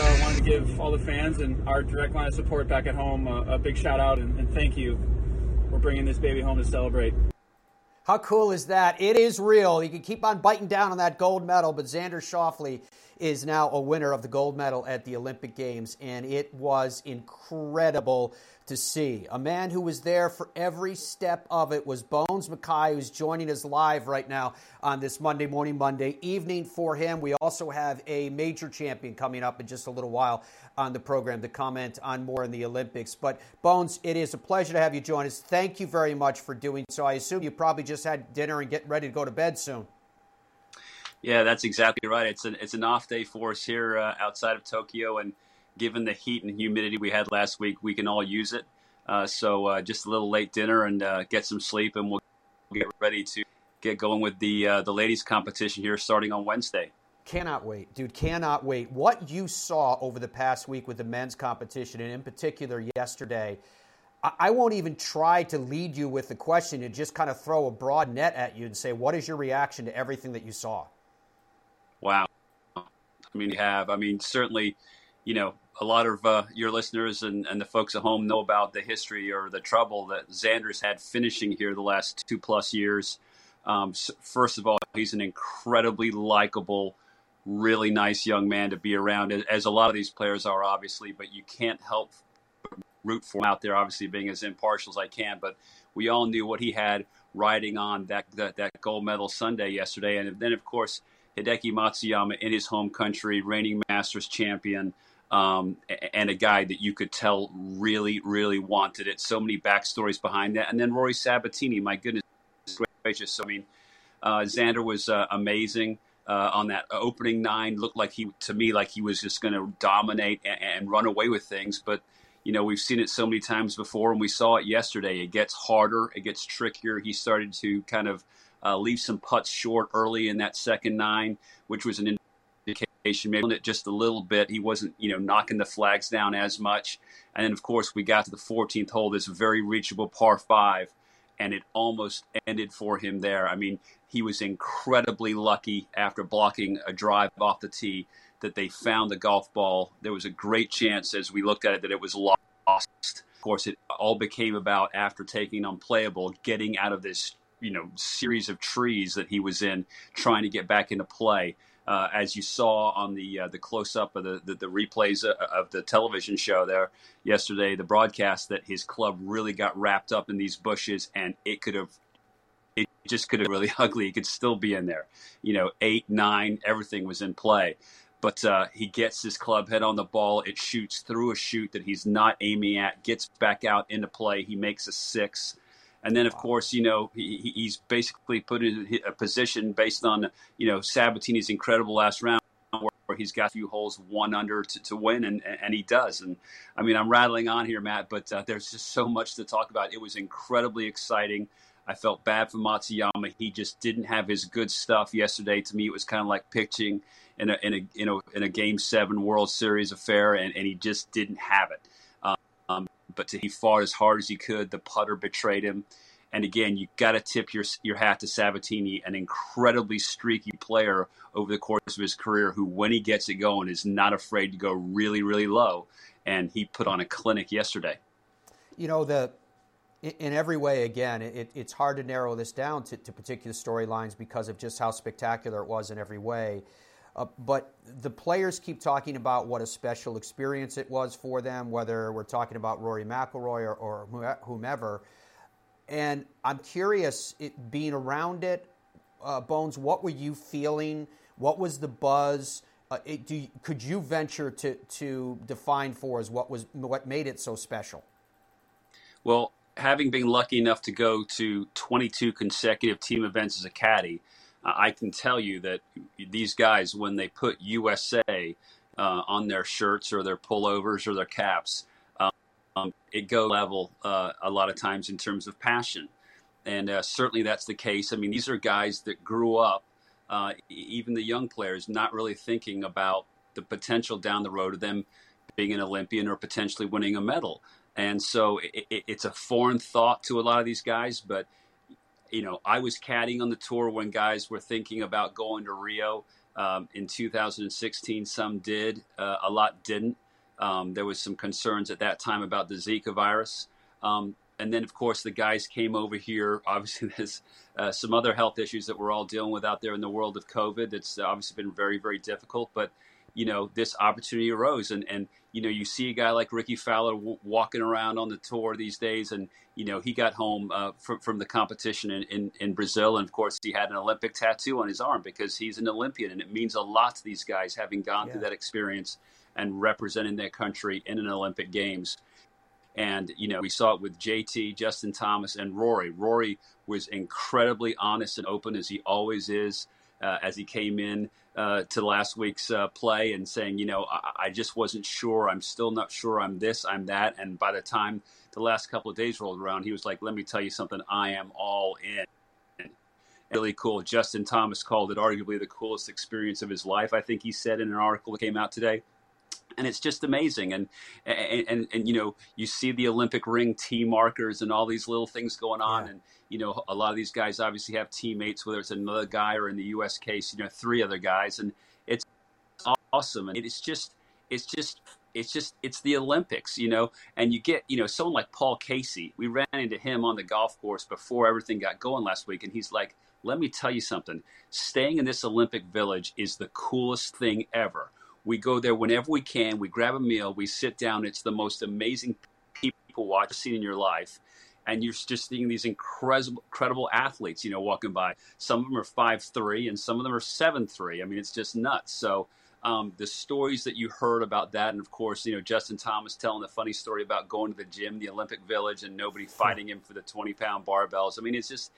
I wanted to give all the fans and our direct line of support back at home uh, a big shout out and, and thank you. We're bringing this baby home to celebrate. How cool is that? It is real. You can keep on biting down on that gold medal, but Xander Schauffele is now a winner of the gold medal at the Olympic Games, and it was incredible to see. A man who was there for every step of it was Bones Mackay, who's joining us live right now on this Monday morning, Monday evening for him. We also have a major champion coming up in just a little while on the program to comment on more in the Olympics. But Bones, it is a pleasure to have you join us. Thank you very much for doing so. I assume you probably just had dinner and getting ready to go to bed soon. Yeah, that's exactly right. It's an it's an off day for us here uh, outside of Tokyo, and given the heat and humidity we had last week, we can all use it. Uh, so uh, just a little late dinner and uh, get some sleep, and we'll get ready to get going with the uh, the ladies competition here starting on Wednesday. Cannot wait, dude. Cannot wait. What you saw over the past week with the men's competition, and in particular yesterday. I won't even try to lead you with the question and just kind of throw a broad net at you and say, what is your reaction to everything that you saw? Wow. I mean, you have. I mean, certainly, you know, a lot of uh, your listeners and, and the folks at home know about the history or the trouble that Xander's had finishing here the last two plus years. Um, first of all, he's an incredibly likable, really nice young man to be around, as a lot of these players are, obviously, but you can't help root for him out there, obviously, being as impartial as I can. But we all knew what he had riding on that, that, that gold medal Sunday yesterday. And then, of course, Hideki Matsuyama in his home country, reigning Masters champion, um, and a guy that you could tell really, really wanted it. So many backstories behind that. And then Rory Sabbatini, my goodness gracious. I mean, uh, Xander was uh, amazing. Uh, on that opening nine, looked like he to me like he was just going to dominate and, and run away with things. But you know, we've seen it so many times before, and we saw it yesterday. It gets harder, it gets trickier. He started to kind of uh, leave some putts short early in that second nine, which was an indication, maybe it just a little bit. He wasn't, you know, knocking the flags down as much. And then, of course, we got to the 14th hole, this very reachable par five, and it almost ended for him there. I mean, he was incredibly lucky after blocking a drive off the tee that they found the golf ball. There was a great chance as we looked at it that it was lost. Of course, it all became about after taking unplayable, getting out of this you know series of trees that he was in, trying to get back into play. Uh, as you saw on the uh, the close up of the, the, the replays uh, of the television show there yesterday, the broadcast that his club really got wrapped up in these bushes, and it could have it just could have really ugly. It could still be in there, you know, eight, nine, everything was in play. But uh, he gets his club head on the ball. It shoots through a shoot that he's not aiming at, gets back out into play. He makes a six. And then, of course, you know, he, he's basically put in a position based on, you know, Sabbatini's incredible last round where he's got a few holes one under to, to win, and, and he does. And I mean, I'm rattling on here, Matt, but uh, there's just so much to talk about. It was incredibly exciting. I felt bad for Matsuyama. He just didn't have his good stuff yesterday. To me, it was kind of like pitching in a in a in a, in a Game Seven World Series affair, and, and he just didn't have it but he fought as hard as he could. The putter betrayed him. And again, you got to tip your your hat to Sabbatini, an incredibly streaky player over the course of his career, who, when he gets it going, is not afraid to go really, really low. And he put on a clinic yesterday. You know the. In every way, again, it, it's hard to narrow this down to, to particular storylines because of just how spectacular it was in every way. Uh, but the players keep talking about what a special experience it was for them, whether we're talking about Rory McIlroy or, or whomever. And I'm curious, it, being around it, uh, Bones, what were you feeling? What was the buzz? Uh, it, you, could you venture to, to define for us what was what made it so special? Well, having been lucky enough to go to 22 consecutive team events as a caddy, I can tell you that these guys, when they put USA uh, on their shirts or their pullovers or their caps, um, it go level uh, a lot of times in terms of passion. And uh, certainly that's the case. I mean, these are guys that grew up, uh, even the young players, not really thinking about the potential down the road of them being an Olympian or potentially winning a medal. And so it, it, it's a foreign thought to a lot of these guys. But, you know, I was caddying on the tour when guys were thinking about going to Rio um, in 2016. Some did, uh, a lot didn't. Um, there was some concerns at that time about the Zika virus. Um, and then, of course, the guys came over here. Obviously, there's uh, some other health issues that we're all dealing with out there in the world of COVID. That's obviously been very, very difficult. But you know, this opportunity arose, and and you know, you see a guy like Rickie Fowler w- walking around on the tour these days, and you know, he got home uh, from from the competition in, in in Brazil, and of course, he had an Olympic tattoo on his arm because he's an Olympian, and it means a lot to these guys having gone yeah. through that experience and representing their country in an Olympic Games. And, you know, we saw it with JT, Justin Thomas, and Rory. Rory was incredibly honest and open as he always is uh, as he came in uh, to last week's uh, play and saying, you know, I-, I, just wasn't sure. I'm still not sure. I'm this, I'm that. And by the time the last couple of days rolled around, he was like, let me tell you something. I am all in. Really cool. Justin Thomas called it arguably the coolest experience of his life. I think he said in an article that came out today and it's just amazing. And, and and and, you know you see the olympic ring tee markers and all these little things going on. Yeah. and you know a lot of these guys obviously have teammates whether it's another guy or in the us case you know three other guys. And it's awesome. And it's just it's just it's just it's the olympics you know? And you get you know someone like paul casey we ran into him on the golf course before everything got going last week. And he's like let me tell you something. Staying in this olympic village is the coolest thing ever we go there whenever we can. We grab a meal. We sit down. It's the most amazing people watch seen in your life. And you're just seeing these incredible, incredible athletes, you know, walking by. Some of them are five three, and some of them are seven three. I mean, it's just nuts. So um, the stories that you heard about that, and of course, you know, Justin Thomas telling the funny story about going to the gym, the Olympic Village, and nobody fighting him for the 20 pound barbells. I mean, it's just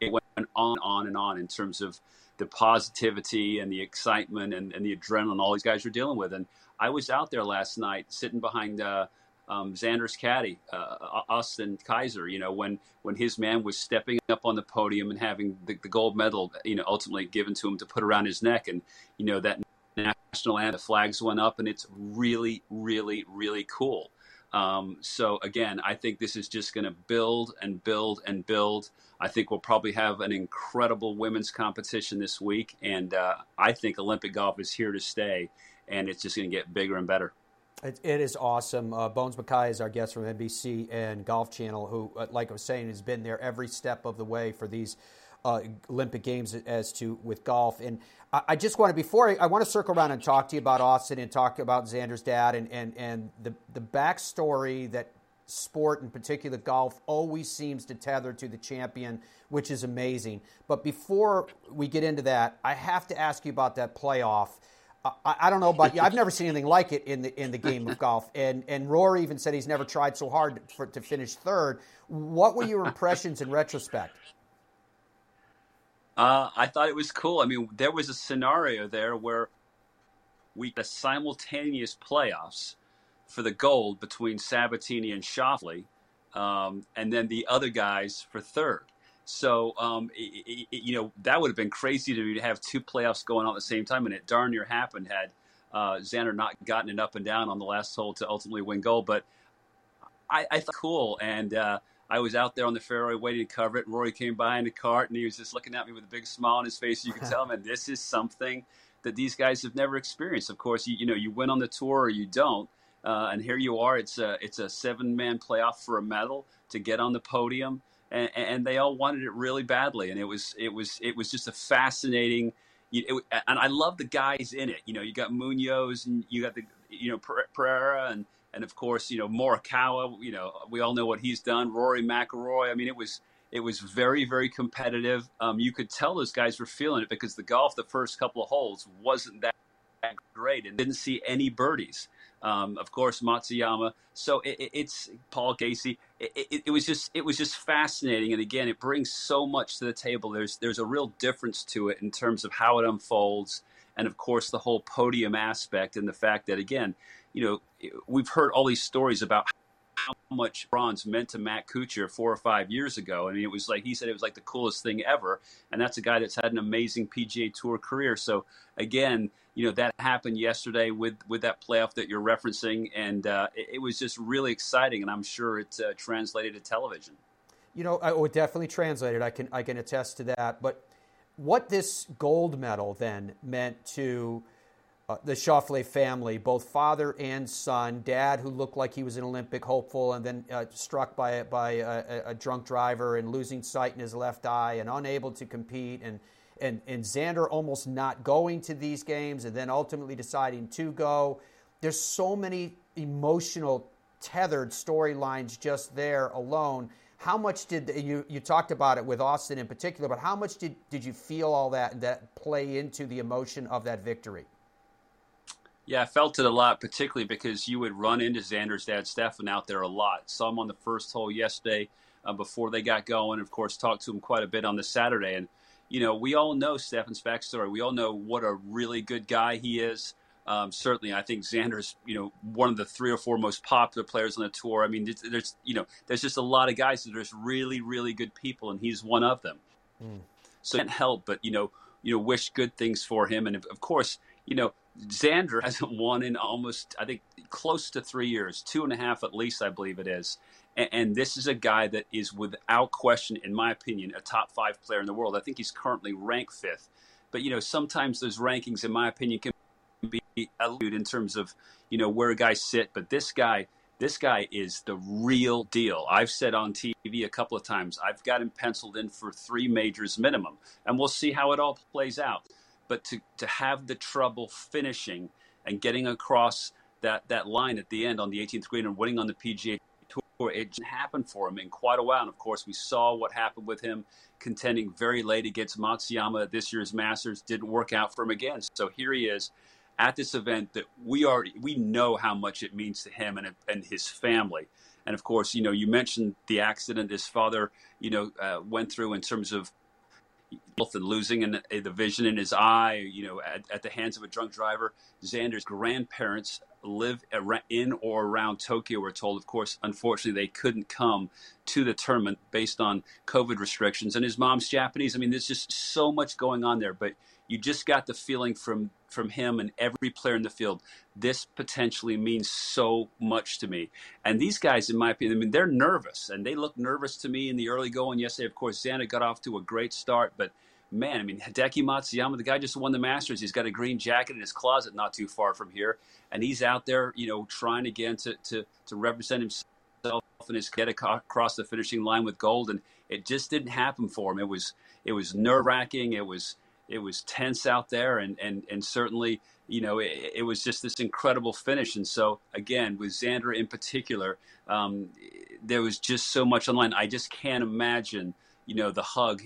it went on, and on and on in terms of the positivity and the excitement and, and the adrenaline all these guys are dealing with. And I was out there last night sitting behind uh, um, Xander's caddy, uh, Austin Kaiser, you know, when, when his man was stepping up on the podium and having the, the, gold medal, you know, ultimately given to him to put around his neck. And, you know, that national anthem, the flags went up and it's really, really, really cool. Um, so again, I think this is just going to build and build and build. I think we'll probably have an incredible women's competition this week, and uh, I think Olympic golf is here to stay, and it's just going to get bigger and better. It, it is awesome. Uh, Bones Mackay is our guest from NBC and Golf Channel, who, uh, like I was saying, has been there every step of the way for these uh, Olympic Games as to with golf. And I, I just want to before I, I, want to circle around and talk to you about Austin and talk about Xander's dad and and and the the backstory that sport, in particular golf, always seems to tether to the champion, which is amazing. But before we get into that, I have to ask you about that playoff. I, I, don't know about you. I've never seen anything like it in the in the game of golf. And and Rory even said he's never tried so hard for, to finish third. What were your impressions in retrospect? Uh, I thought it was cool. I mean, there was a scenario there where we had simultaneous playoffs for the gold between Sabbatini and Schauffele, um, and then the other guys for third. So, um, it, it, you know, that would have been crazy to to have two playoffs going on at the same time, and it darn near happened had uh, Xander not gotten it up and down on the last hole to ultimately win gold. But I, I thought cool, and uh, I was out there on the fairway waiting to cover it. And Rory came by in the cart, and he was just looking at me with a big smile on his face. You could tell, man, this is something that these guys have never experienced. Of course, you, you know, you win on the tour or you don't. Uh, and here you are. It's a it's a seven man playoff for a medal to get on the podium, and, and, they all wanted it really badly. And it was it was it was just a fascinating. It, and I love the guys in it. You know, you got Munoz and you got the you know Pereira and and of course you know Morikawa. You know, we all know what he's done. Rory McIlroy. I mean, it was it was very very competitive. Um, you could tell those guys were feeling it because the golf the first couple of holes wasn't that great and didn't see any birdies. Um, of course, Matsuyama. So it, it, it's Paul Casey. It, it, was just it was just fascinating, and again, it brings so much to the table. There's there's a real difference to it in terms of how it unfolds, and of course, the whole podium aspect, and the fact that again, you know, we've heard all these stories about how much bronze meant to Matt Kuchar four or five years ago. I mean, it was like he said it was like the coolest thing ever, and that's a guy that's had an amazing PGA Tour career. So again, you know that happened yesterday with with that playoff that you're referencing, and uh, it, it, was just really exciting, and I'm sure it uh, translated to television. You know, I would definitely translated. I can I can attest to that. But what this gold medal then meant to uh, the Schauffele family, both father and son, dad who looked like he was an Olympic hopeful and then uh, struck by, by a, a, drunk driver and losing sight in his left eye and unable to compete, and, and, and Xander almost not going to these games and then ultimately deciding to go. There's so many emotional, tethered storylines just there alone. How much did you, you talked about it with Austin in particular, but how much did, did you feel all that that play into the emotion of that victory? Yeah, I felt it a lot, particularly because you would run into Xander's dad, Stefan, out there a lot. Saw him on the first hole yesterday uh, before they got going. Of course, talked to him quite a bit on the Saturday. And, you know, we all know Stefan's backstory. We all know what a really good guy he is. Um, certainly, I think Xander's, you know, one of the three or four most popular players on the tour. I mean, there's, you know, there's just a lot of guys that are just really, really good people, and he's one of them. Mm. So can't help but, you know, you know, wish good things for him. And of course, you know, Xander hasn't won in almost, I think, close to three years, two and a half at least, I believe it is. And, and, this is a guy that is, without question, in my opinion, a top five player in the world. I think he's currently ranked fifth. But, you know, sometimes those rankings, in my opinion, can be eluded in terms of, you know, where guys sit. But this guy, this guy is the real deal. I've said on TV a couple of times, I've got him penciled in for three majors minimum. And we'll see how it all plays out but to, to have the trouble finishing and getting across that, that line at the end on the 18th green and winning on the PGA Tour, it didn't happen for him in quite a while. And of course, we saw what happened with him contending very late against Matsuyama at this year's Masters. Didn't work out for him again. So here he is at this event that we already we know how much it means to him and and his family. And of course, you know, you mentioned the accident his father, you know, uh, went through in terms of and losing in the vision in his eye, you know, at, at, the hands of a drunk driver. Xander's grandparents live in or around Tokyo. We're told, of course, unfortunately, they couldn't come to the tournament based on COVID restrictions. And his mom's Japanese. I mean, there's just so much going on there. But you just got the feeling from from him and every player in the field. This potentially means so much to me. And these guys, in my opinion, I mean, they're nervous and they look nervous to me in the early going yesterday. Of course, Xander got off to a great start, but man, I mean, Hideki Matsuyama, the guy just won the Masters. He's got a green jacket in his closet not too far from here. And he's out there, you know, trying again to, to, to represent himself and his get across the finishing line with gold. And it just didn't happen for him. It was, it was nerve wracking. It was, it was tense out there, and and and certainly you know it, it was just this incredible finish. And so again, with Xander in particular, um, there was just so much online. I just can't imagine you know the hug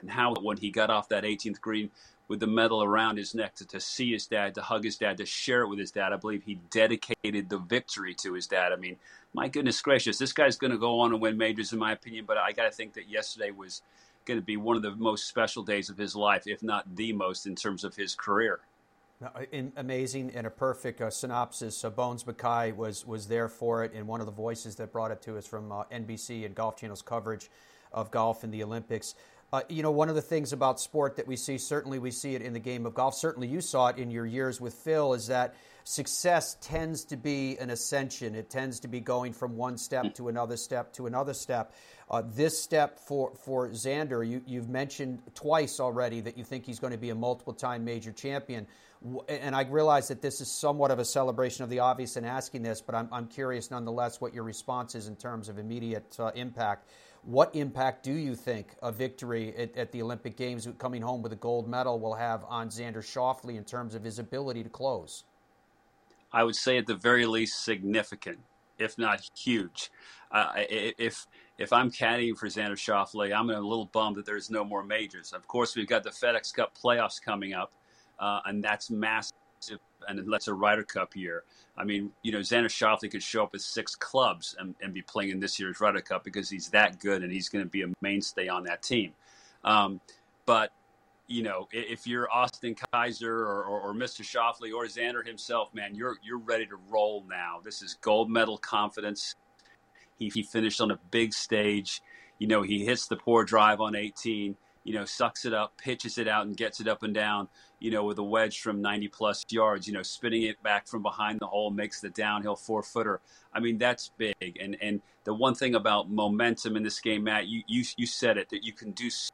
and how when he got off that 18th green with the medal around his neck to, to see his dad, to hug his dad, to share it with his dad. I believe he dedicated the victory to his dad. I mean, my goodness gracious, this guy's going to go on and win majors, in my opinion. But I got to think that yesterday was going to be one of the most special days of his life, if not the most, in terms of his career. Amazing and a perfect uh, synopsis. Uh, Bones Mackay was was there for it, and one of the voices that brought it to us from uh, NBC and Golf Channel's coverage of golf in the Olympics. Uh, you know, one of the things about sport that we see, certainly we see it in the game of golf, certainly you saw it in your years with Phil, is that success tends to be an ascension. It tends to be going from one step to another step to another step. Uh, this step for, for Xander, you, you've mentioned twice already that you think he's going to be a multiple time major champion. And I realize that this is somewhat of a celebration of the obvious in asking this, but I'm, I'm curious nonetheless what your response is in terms of immediate uh, impact. What impact do you think a victory at, at, the Olympic Games, coming home with a gold medal, will have on Xander Schauffele in terms of his ability to close? I would say at the very least significant, if not huge. Uh, if if I'm caddying for Xander Schauffele, I'm a little bummed that there's no more majors. Of course, we've got the FedEx Cup playoffs coming up, uh, and that's massive and let's a Ryder Cup year. I mean, you know, Xander Schauffele could show up with six clubs and, and, be playing in this year's Ryder Cup because he's that good and he's going to be a mainstay on that team. Um, but you know, if you're Austin Kaiser or, or, or, Mr. Schauffele or Xander himself, man, you're you're ready to roll now. This is gold medal confidence. He, he finished on a big stage. You know, he hits the poor drive on 18. You know, sucks it up, pitches it out, and gets it up and down. You know, with a wedge from 90 plus yards. You know, spinning it back from behind the hole makes the downhill four footer. I mean, that's big. And and the one thing about momentum in this game, Matt, you you you said it that you can do so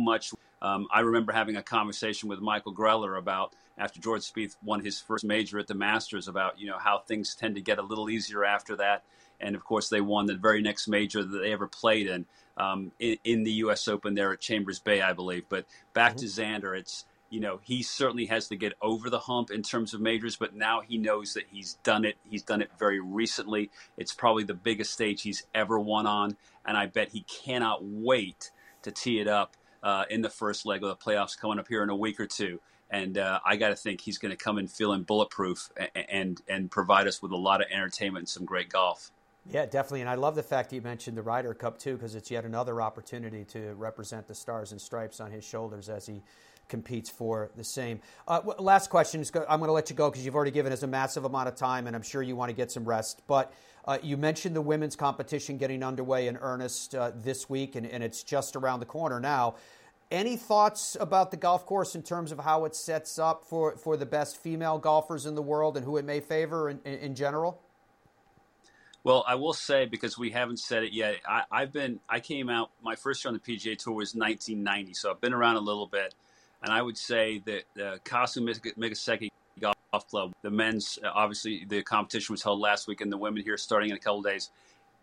much um, I remember having a conversation with Michael Greller about after George Spieth won his first major at the Masters about you know how things tend to get a little easier after that, and of course they won the very next major that they ever played in um, in, in, the U.S. Open there at Chambers Bay, I believe. But back mm-hmm. to Xander, it's you know he certainly has to get over the hump in terms of majors, but now he knows that he's done it. He's done it very recently. It's probably the biggest stage he's ever won on, and I bet he cannot wait to tee it up uh, in the first leg of the playoffs coming up here in a week or two. And uh, I got to think he's going to come in feeling bulletproof and, and and provide us with a lot of entertainment and some great golf. Yeah, definitely. And I love the fact that you mentioned the Ryder Cup too, because it's yet another opportunity to represent the stars and stripes on his shoulders as he competes for the same. Uh, last question. I'm going to let you go because you've already given us a massive amount of time, and I'm sure you want to get some rest. But uh, you mentioned the women's competition getting underway in earnest uh, this week, and, and, it's just around the corner now. Any thoughts about the golf course in terms of how it sets up for, for the best female golfers in the world and who it may favor in, in, in general? Well, I will say because we haven't said it yet. I, have been I came out my first year on the PGA Tour was 1990, so I've been around a little bit, and I would say that the Kasu Golf Club, the men's obviously the competition was held last week, and the women here starting in a couple days.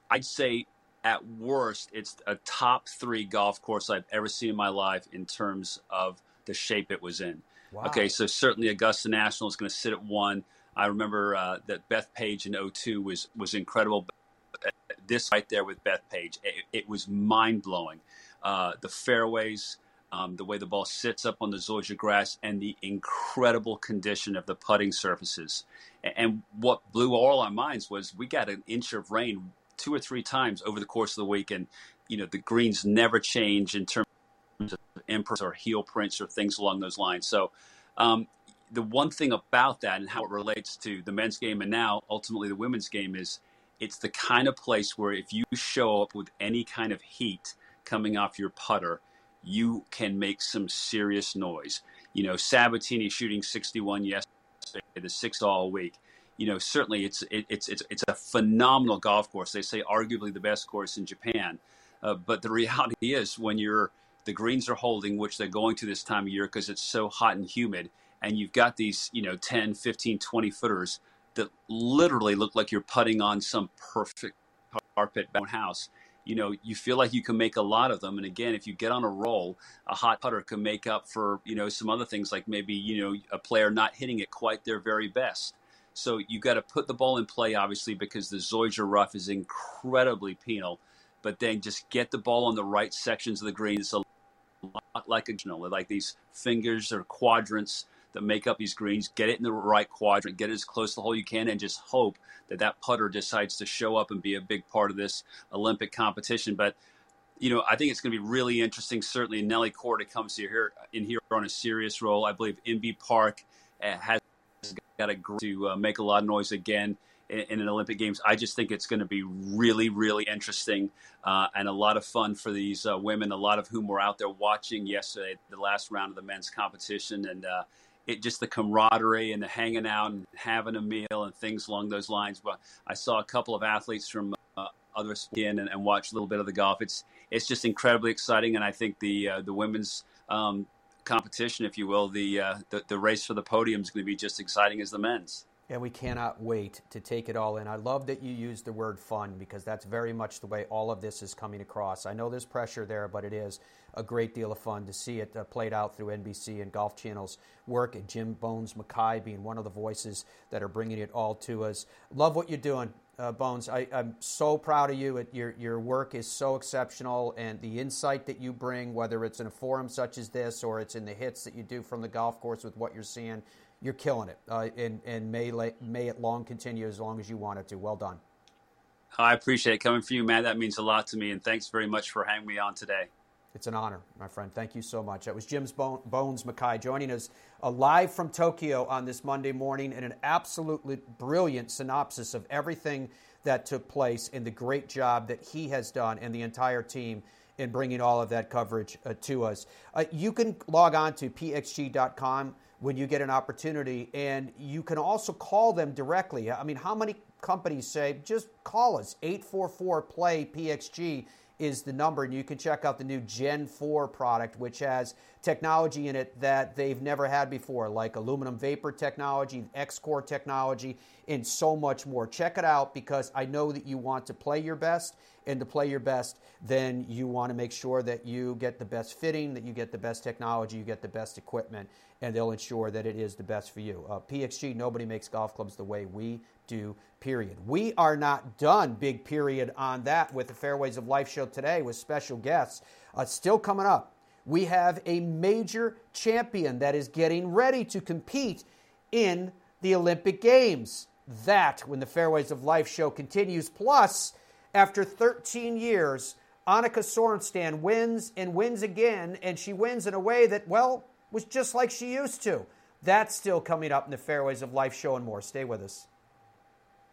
I'd say at worst, it's a top three golf course I've ever seen in my life in terms of the shape it was in. Wow. Okay, so certainly Augusta National is going to sit at one. I remember uh, that Bethpage in 02 was was incredible. This right there with Bethpage, it, it was mind blowing. Uh, the fairways, um, the way the ball sits up on the zoysia grass, and the incredible condition of the putting surfaces. And, and what blew all our minds was we got an inch of rain two or three times over the course of the week, and you know the greens never change in terms of imprints or heel prints or things along those lines. So. Um, the one thing about that and how it relates to the men's game and now ultimately the women's game is it's the kind of place where if you show up with any kind of heat coming off your putter, you can make some serious noise. You know, Sabbatini shooting 61 yesterday, the six all week. You know, certainly it's it, it's it's it's a phenomenal golf course. They say arguably the best course in Japan. Uh, but the reality is, when you're the greens are holding, which they're going to this time of year because it's so hot and humid, and you've got these, you know, 10, 15, 20 footers that literally look like you're putting on some perfect carpet house you know, you feel like you can make a lot of them. And again, if you get on a roll, a hot putter can make up for, you know, some other things like maybe, you know, a player not hitting it quite their very best. So you got to put the ball in play, obviously, because the Zoysia rough is incredibly penal. But then just get the ball on the right sections of the green. It's a lot like a, you know, like these fingers or quadrants that make up these greens, get it in the right quadrant, get it as close to the hole you can, and just hope that that putter decides to show up and be a big part of this Olympic competition. But you know, I think it's going to be really interesting. Certainly, Nelly Korda comes here in here on a serious role. I believe Inbee Park uh, has got a to uh, make a lot of noise again in, in, an Olympic Games. I just think it's going to be really, really interesting uh, and a lot of fun for these uh, women. A lot of whom were out there watching yesterday, the last round of the men's competition, and uh, it just the camaraderie and the hanging out and having a meal and things along those lines. But I saw a couple of athletes from uh, other skin and, and watched a little bit of the golf. It's it's just incredibly exciting, and I think the uh, the women's um, competition, if you will, the, uh, the the race for the podium is going to be just as exciting as the men's. And we cannot wait to take it all in. I love that you used the word fun because that's very much the way all of this is coming across. I know there's pressure there, but it is a great deal of fun to see it uh, played out through NBC and Golf Channel's work, and Jim Bones Mackay being one of the voices that are bringing it all to us. Love what you're doing. Uh, Bones, I, am so proud of you. It, your your work is so exceptional, and the insight that you bring, whether it's in a forum such as this or it's in the hits that you do from the golf course with what you're seeing, you're killing it, uh, and and may may it long continue as long as you want it to. Well done. I appreciate it coming from you, man. That means a lot to me, and thanks very much for having me on today. It's an honor, my friend. Thank you so much. That was Jim's Bones Mackay joining us uh, live from Tokyo on this Monday morning, and an absolutely brilliant synopsis of everything that took place and the great job that he has done and the entire team in bringing all of that coverage uh, to us. Uh, you can log on to pxg.com when you get an opportunity, and you can also call them directly. I mean, how many companies say, just call us, 844 play PXG is the number. And you can check out the new Gen 4 product, which has technology in it that they've never had before, like aluminum vapor technology, X Core technology, and so much more. Check it out because I know that you want to play your best. And to play your best, then you want to make sure that you get the best fitting, that you get the best technology, you get the best equipment, and they'll ensure that it is the best for you. Uh, PXG, nobody makes golf clubs the way we do, period. We are not done, big period, on that with the Fairways of Life show today with special guests. Uh, still coming up, we have a major champion that is getting ready to compete in the Olympic Games. That, when the Fairways of Life show continues. Plus, after 13 years, Annika Sorenstam wins and wins again, and she wins in a way that, well, was just like she used to. That's still coming up in the Fairways of Life show and more. Stay with us.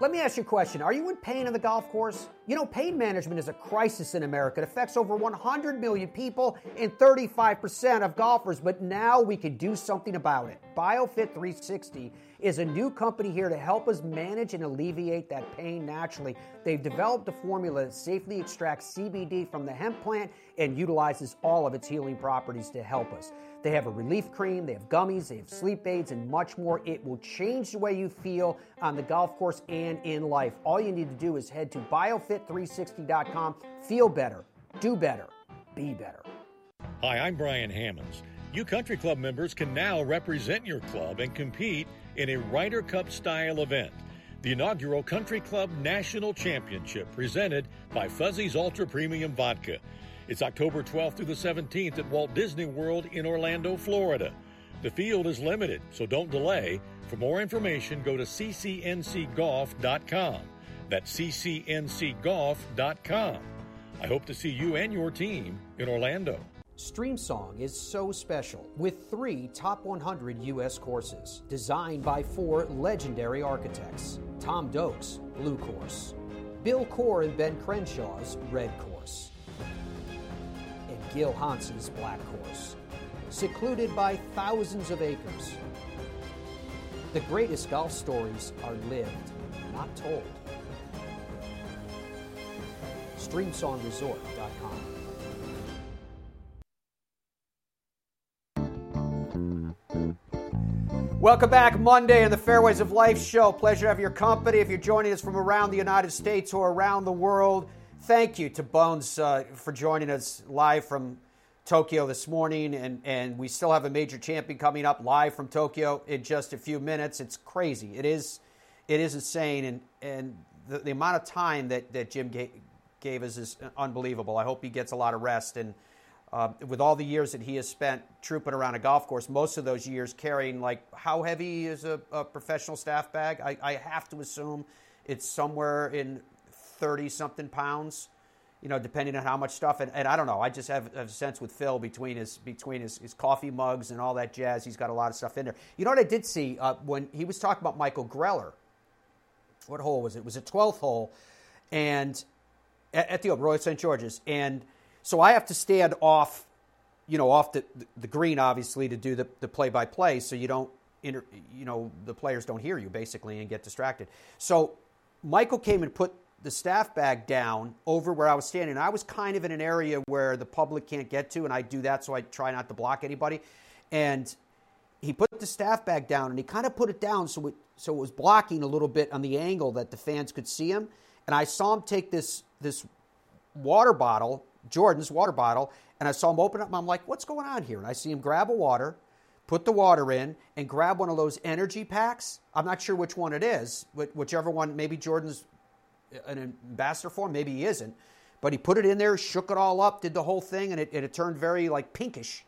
Let me ask you a question. Are you in pain on the golf course? You know, pain management is a crisis in America. It affects over 100 million people and 35% of golfers, but now we can do something about it. BioFit 360 is a new company here to help us manage and alleviate that pain naturally. They've developed a formula that safely extracts CBD from the hemp plant and utilizes all of its healing properties to help us. They have a relief cream, they have gummies, they have sleep aids, and much more. It will change the way you feel on the golf course and in life. All you need to do is head to biofit360.com. Feel better, do better, be better. Hi, I'm Brian Hammonds. You country club members can now represent your club and compete in a Ryder Cup style event. The inaugural Country Club National Championship presented by Fuzzy's Ultra Premium Vodka. It's October 12th through the 17th at Walt Disney World in Orlando, Florida. The field is limited, so don't delay. For more information, go to ccncgolf.com. That's ccncgolf.com. I hope to see you and your team in Orlando. StreamSong is so special with three top 100 U.S. courses designed by four legendary architects Tom Doak's Blue Course, Bill Coore and Ben Crenshaw's Red Course, Gil Hanse's Black Course, secluded by thousands of acres. The greatest golf stories are lived, not told. StreamSongResort.com. Welcome back, Monday in the Fairways of Life show. Pleasure to have your company. If you're joining us from around the United States or around the world, thank you to Bones uh, for joining us live from Tokyo this morning. And, and we still have a major champion coming up live from Tokyo in just a few minutes. It's crazy. It is, it is insane. And, and the, the amount of time that, that Jim gave, gave us is unbelievable. I hope he gets a lot of rest. And uh, with all the years that he has spent trooping around a golf course, most of those years carrying like how heavy is a, a professional staff bag? I, I, have to assume it's somewhere in thirty something pounds, you know, depending on how much stuff. And, and I don't know. I just have, have, a sense with Phil between his between his, his, coffee mugs and all that jazz. He's got a lot of stuff in there. You know what I did see uh, when he was talking about Michael Greller. What hole was it? It was a twelfth hole, and at, at the Royal St George's and so I have to stand off, you know, off the, the green, obviously, to do the, the play-by-play so you don't, inter, you know, the players don't hear you, basically, and get distracted. So Michael came and put the staff bag down over where I was standing. I was kind of in an area where the public can't get to, and I do that so I try not to block anybody. And he put the staff bag down, and he kind of put it down so it, so it was blocking a little bit on the angle that the fans could see him. And I saw him take this this water bottle Jordan's water bottle, and I saw him open up. And I'm like, what's going on here? And I see him grab a water, put the water in, and grab one of those energy packs. I'm not sure which one it is, whichever one. Maybe Jordan's an ambassador for him, maybe he isn't. But he put it in there, shook it all up, did the whole thing, and it, and it turned very like pinkish.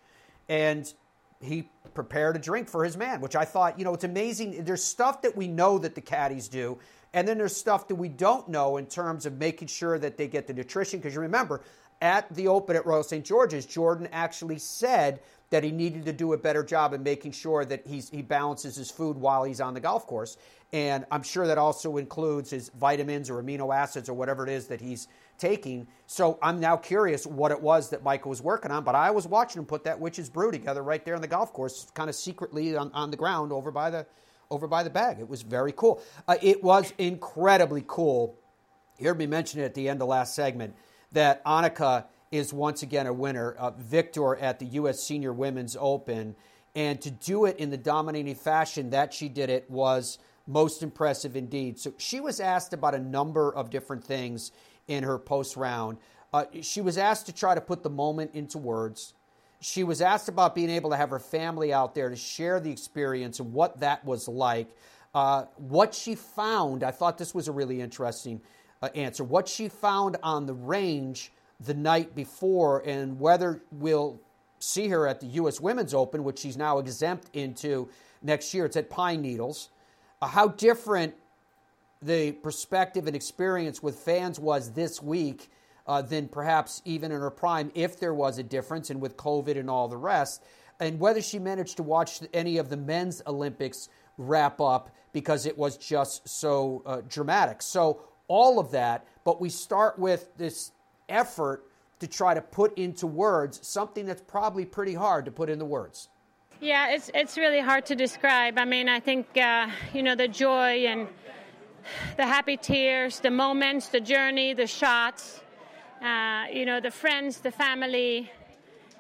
And he prepared a drink for his man, which I thought, you know, it's amazing. There's stuff that we know that the caddies do, and then there's stuff that we don't know in terms of making sure that they get the nutrition. Because you remember, at the Open at Royal St. George's, Jordan actually said that he needed to do a better job in making sure that he's, he balances his food while he's on the golf course. And I'm sure that also includes his vitamins or amino acids or whatever it is that he's taking. So I'm now curious what it was that Michael was working on. But I was watching him put that witch's brew together right there on the golf course, kind of secretly on, on the ground over by the over by the bag. It was very cool. Uh, it was incredibly cool. You heard me mention it at the end of last segment that Annika is once again a winner, uh, victor at the U.S. Senior Women's Open. And to do it in the dominating fashion that she did it was most impressive indeed. So she was asked about a number of different things in her post round. Uh, she was asked to try to put the moment into words. She was asked about being able to have her family out there to share the experience and what that was like. Uh, what she found, I thought this was a really interesting uh, answer. What she found on the range the night before, and whether we'll see her at the U.S. Women's Open, which she's now exempt into next year. It's at Pine Needles. Uh, how different the perspective and experience with fans was this week uh, than perhaps even in her prime, if there was a difference, and with COVID and all the rest. And whether she managed to watch any of the men's Olympics wrap up because it was just so uh, dramatic. So, all of that, but we start with this effort to try to put into words something that's probably pretty hard to put into words. Yeah, it's it's really hard to describe. I mean, I think uh, you know the joy and the happy tears, the moments, the journey, the shots, uh, you know, the friends, the family.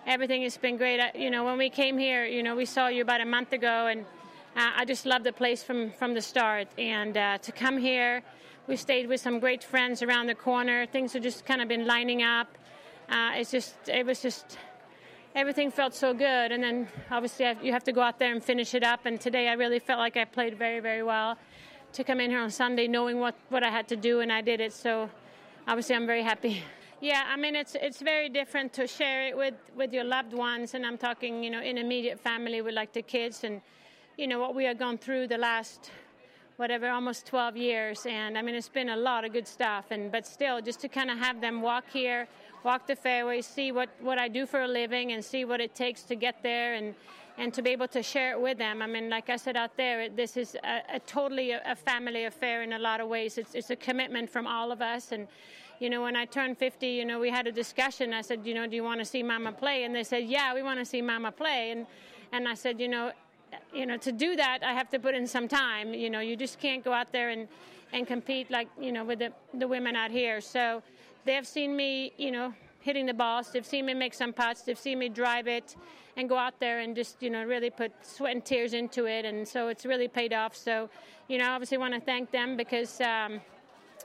Everything has been great. You know, when we came here, you know, we saw you about a month ago, and uh, I just loved the place from from the start. And uh, to come here we stayed with some great friends around the corner. Things have just kind of been lining up. Uh, it's just, it was just, everything felt so good. And then obviously you have to go out there and finish it up. And today I really felt like I played very, very well. To come in here on Sunday knowing what, what I had to do, and I did it. So obviously I'm very happy. Yeah, I mean it's it's very different to share it with, with your loved ones, and I'm talking you know in immediate family with like the kids and you know what we have gone through the last whatever almost 12 years and i mean it's been a lot of good stuff and but still just to kind of have them walk here walk the fairways see what what i do for a living and see what it takes to get there and and to be able to share it with them. I mean like i said out there this is a, a totally a, a, family affair in a lot of ways. It's, it's a commitment from all of us and you know when i turned 50 you know we had a discussion. I said you know do you want to see mama play? And they said yeah we want to see mama play. And and i said you know you know, to do that, I have to put in some time. You know, you just can't go out there and, and compete like, you know, with the, the women out here. So they've seen me, you know, hitting the balls. They've seen me make some putts. They've seen me drive it and go out there and just, you know, really put sweat and tears into it. And so it's really paid off. So, you know, I obviously want to thank them because um,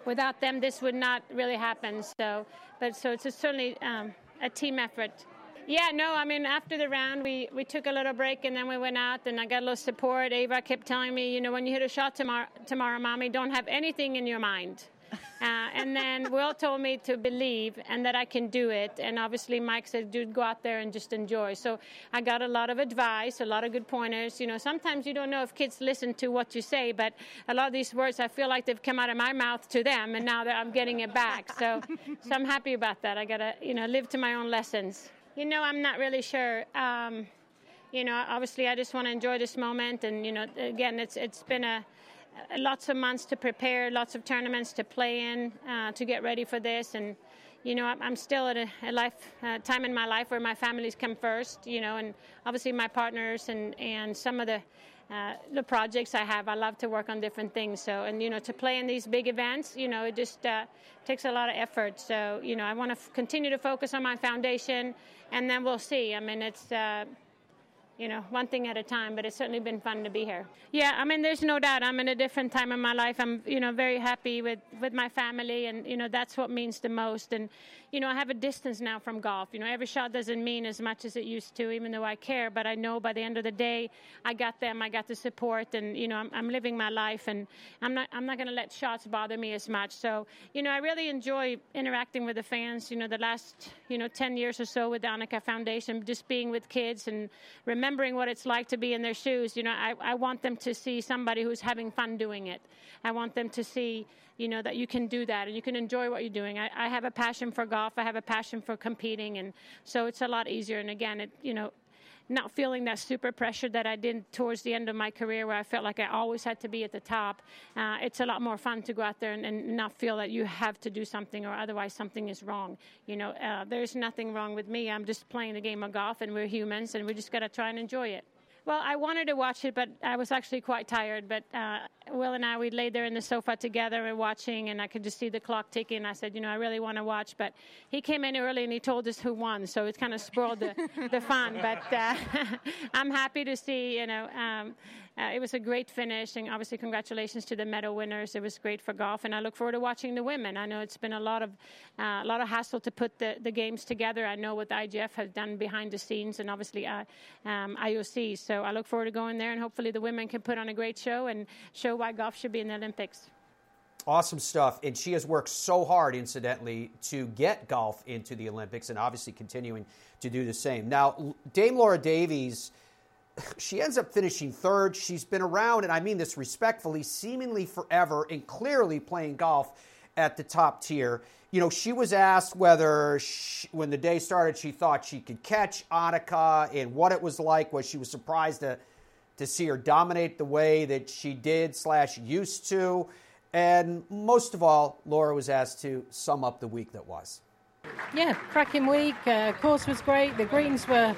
without them, this would not really happen. So, but so it's certainly um, a team effort. Yeah, no, I mean, after the round, we, we took a little break and then we went out and I got a little support. Ava kept telling me, you know, when you hit a shot tomorrow, tomorrow mommy, don't have anything in your mind. Uh, and then Will told me to believe and that I can do it. And obviously, Mike said, dude, go out there and just enjoy. So I got a lot of advice, a lot of good pointers. You know, sometimes you don't know if kids listen to what you say, but a lot of these words, I feel like they've come out of my mouth to them, and now that I'm getting it back. So, so I'm happy about that. I got to, you know, live to my own lessons. You know, I'm not really sure. Um, you know, obviously, I just want to enjoy this moment, and you know, again, it's it's been a lots of months to prepare, lots of tournaments to play in uh, to get ready for this, and you know, I'm still at a, a life uh, time in my life where my families come first. You know, and obviously my partners and and some of the. Uh, the projects I have, I love to work on different things. So, and you know, to play in these big events, you know, it just uh, takes a lot of effort. So, you know, I want to f- continue to focus on my foundation, and then we'll see. I mean, it's uh, you know, one thing at a time, but it's certainly been fun to be here. Yeah, I mean, there's no doubt I'm in a different time in my life. I'm, you know, very happy with, with my family, and, you know, that's what means the most. And, you know, I have a distance now from golf. You know, every shot doesn't mean as much as it used to, even though I care, but I know by the end of the day, I got them, I got the support, and, you know, I'm, I'm living my life, and I'm not, I'm not going to let shots bother me as much. So, you know, I really enjoy interacting with the fans, you know, the last, you know, 10 years or so with the Annika Foundation, just being with kids and remembering what it's like to be in their shoes, you know, I, I want them to see somebody who's having fun doing it. I want them to see, you know, that you can do that and you can enjoy what you're doing. I, I have a passion for golf. I have a passion for competing, and so it's a lot easier. And again, it, you know, not feeling that super pressure that I did towards the end of my career, where I felt like I always had to be at the top. Uh, it's a lot more fun to go out there and, and, not feel that you have to do something or otherwise something is wrong. You know, uh, there's nothing wrong with me. I'm just playing the game of golf, and we're humans, and we just got to try and enjoy it. Well, I wanted to watch it, but I was actually quite tired. But uh, Will and I, we laid there in the sofa together and watching, and I could just see the clock ticking. I said, you know, I really want to watch. But he came in early and he told us who won, so it kind of spoiled the, the fun. But uh, I'm happy to see, you know, um, it was a great finish, and obviously, congratulations to the medal winners. It was great for golf, and I look forward to watching the women. I know it's been a lot of uh, a lot of hassle to put the, the games together. I know what the IGF has done behind the scenes, and obviously uh, um, IOC. So I look forward to going there, and hopefully, the women can put on a great show and show why golf should be in the Olympics. Awesome stuff. And she has worked so hard, incidentally, to get golf into the Olympics and obviously continuing to do the same. Now, Dame Laura Davies she ends up finishing third. She's been around, and I mean this respectfully, seemingly forever, and clearly playing golf at the top tier. You know, she was asked whether, she, when the day started, she thought she could catch Annika and what it was like. Was she was surprised to to see her dominate the way that she did slash used to, and most of all, Laura was asked to sum up the week that was. Yeah, cracking week. Uh, course was great. The greens were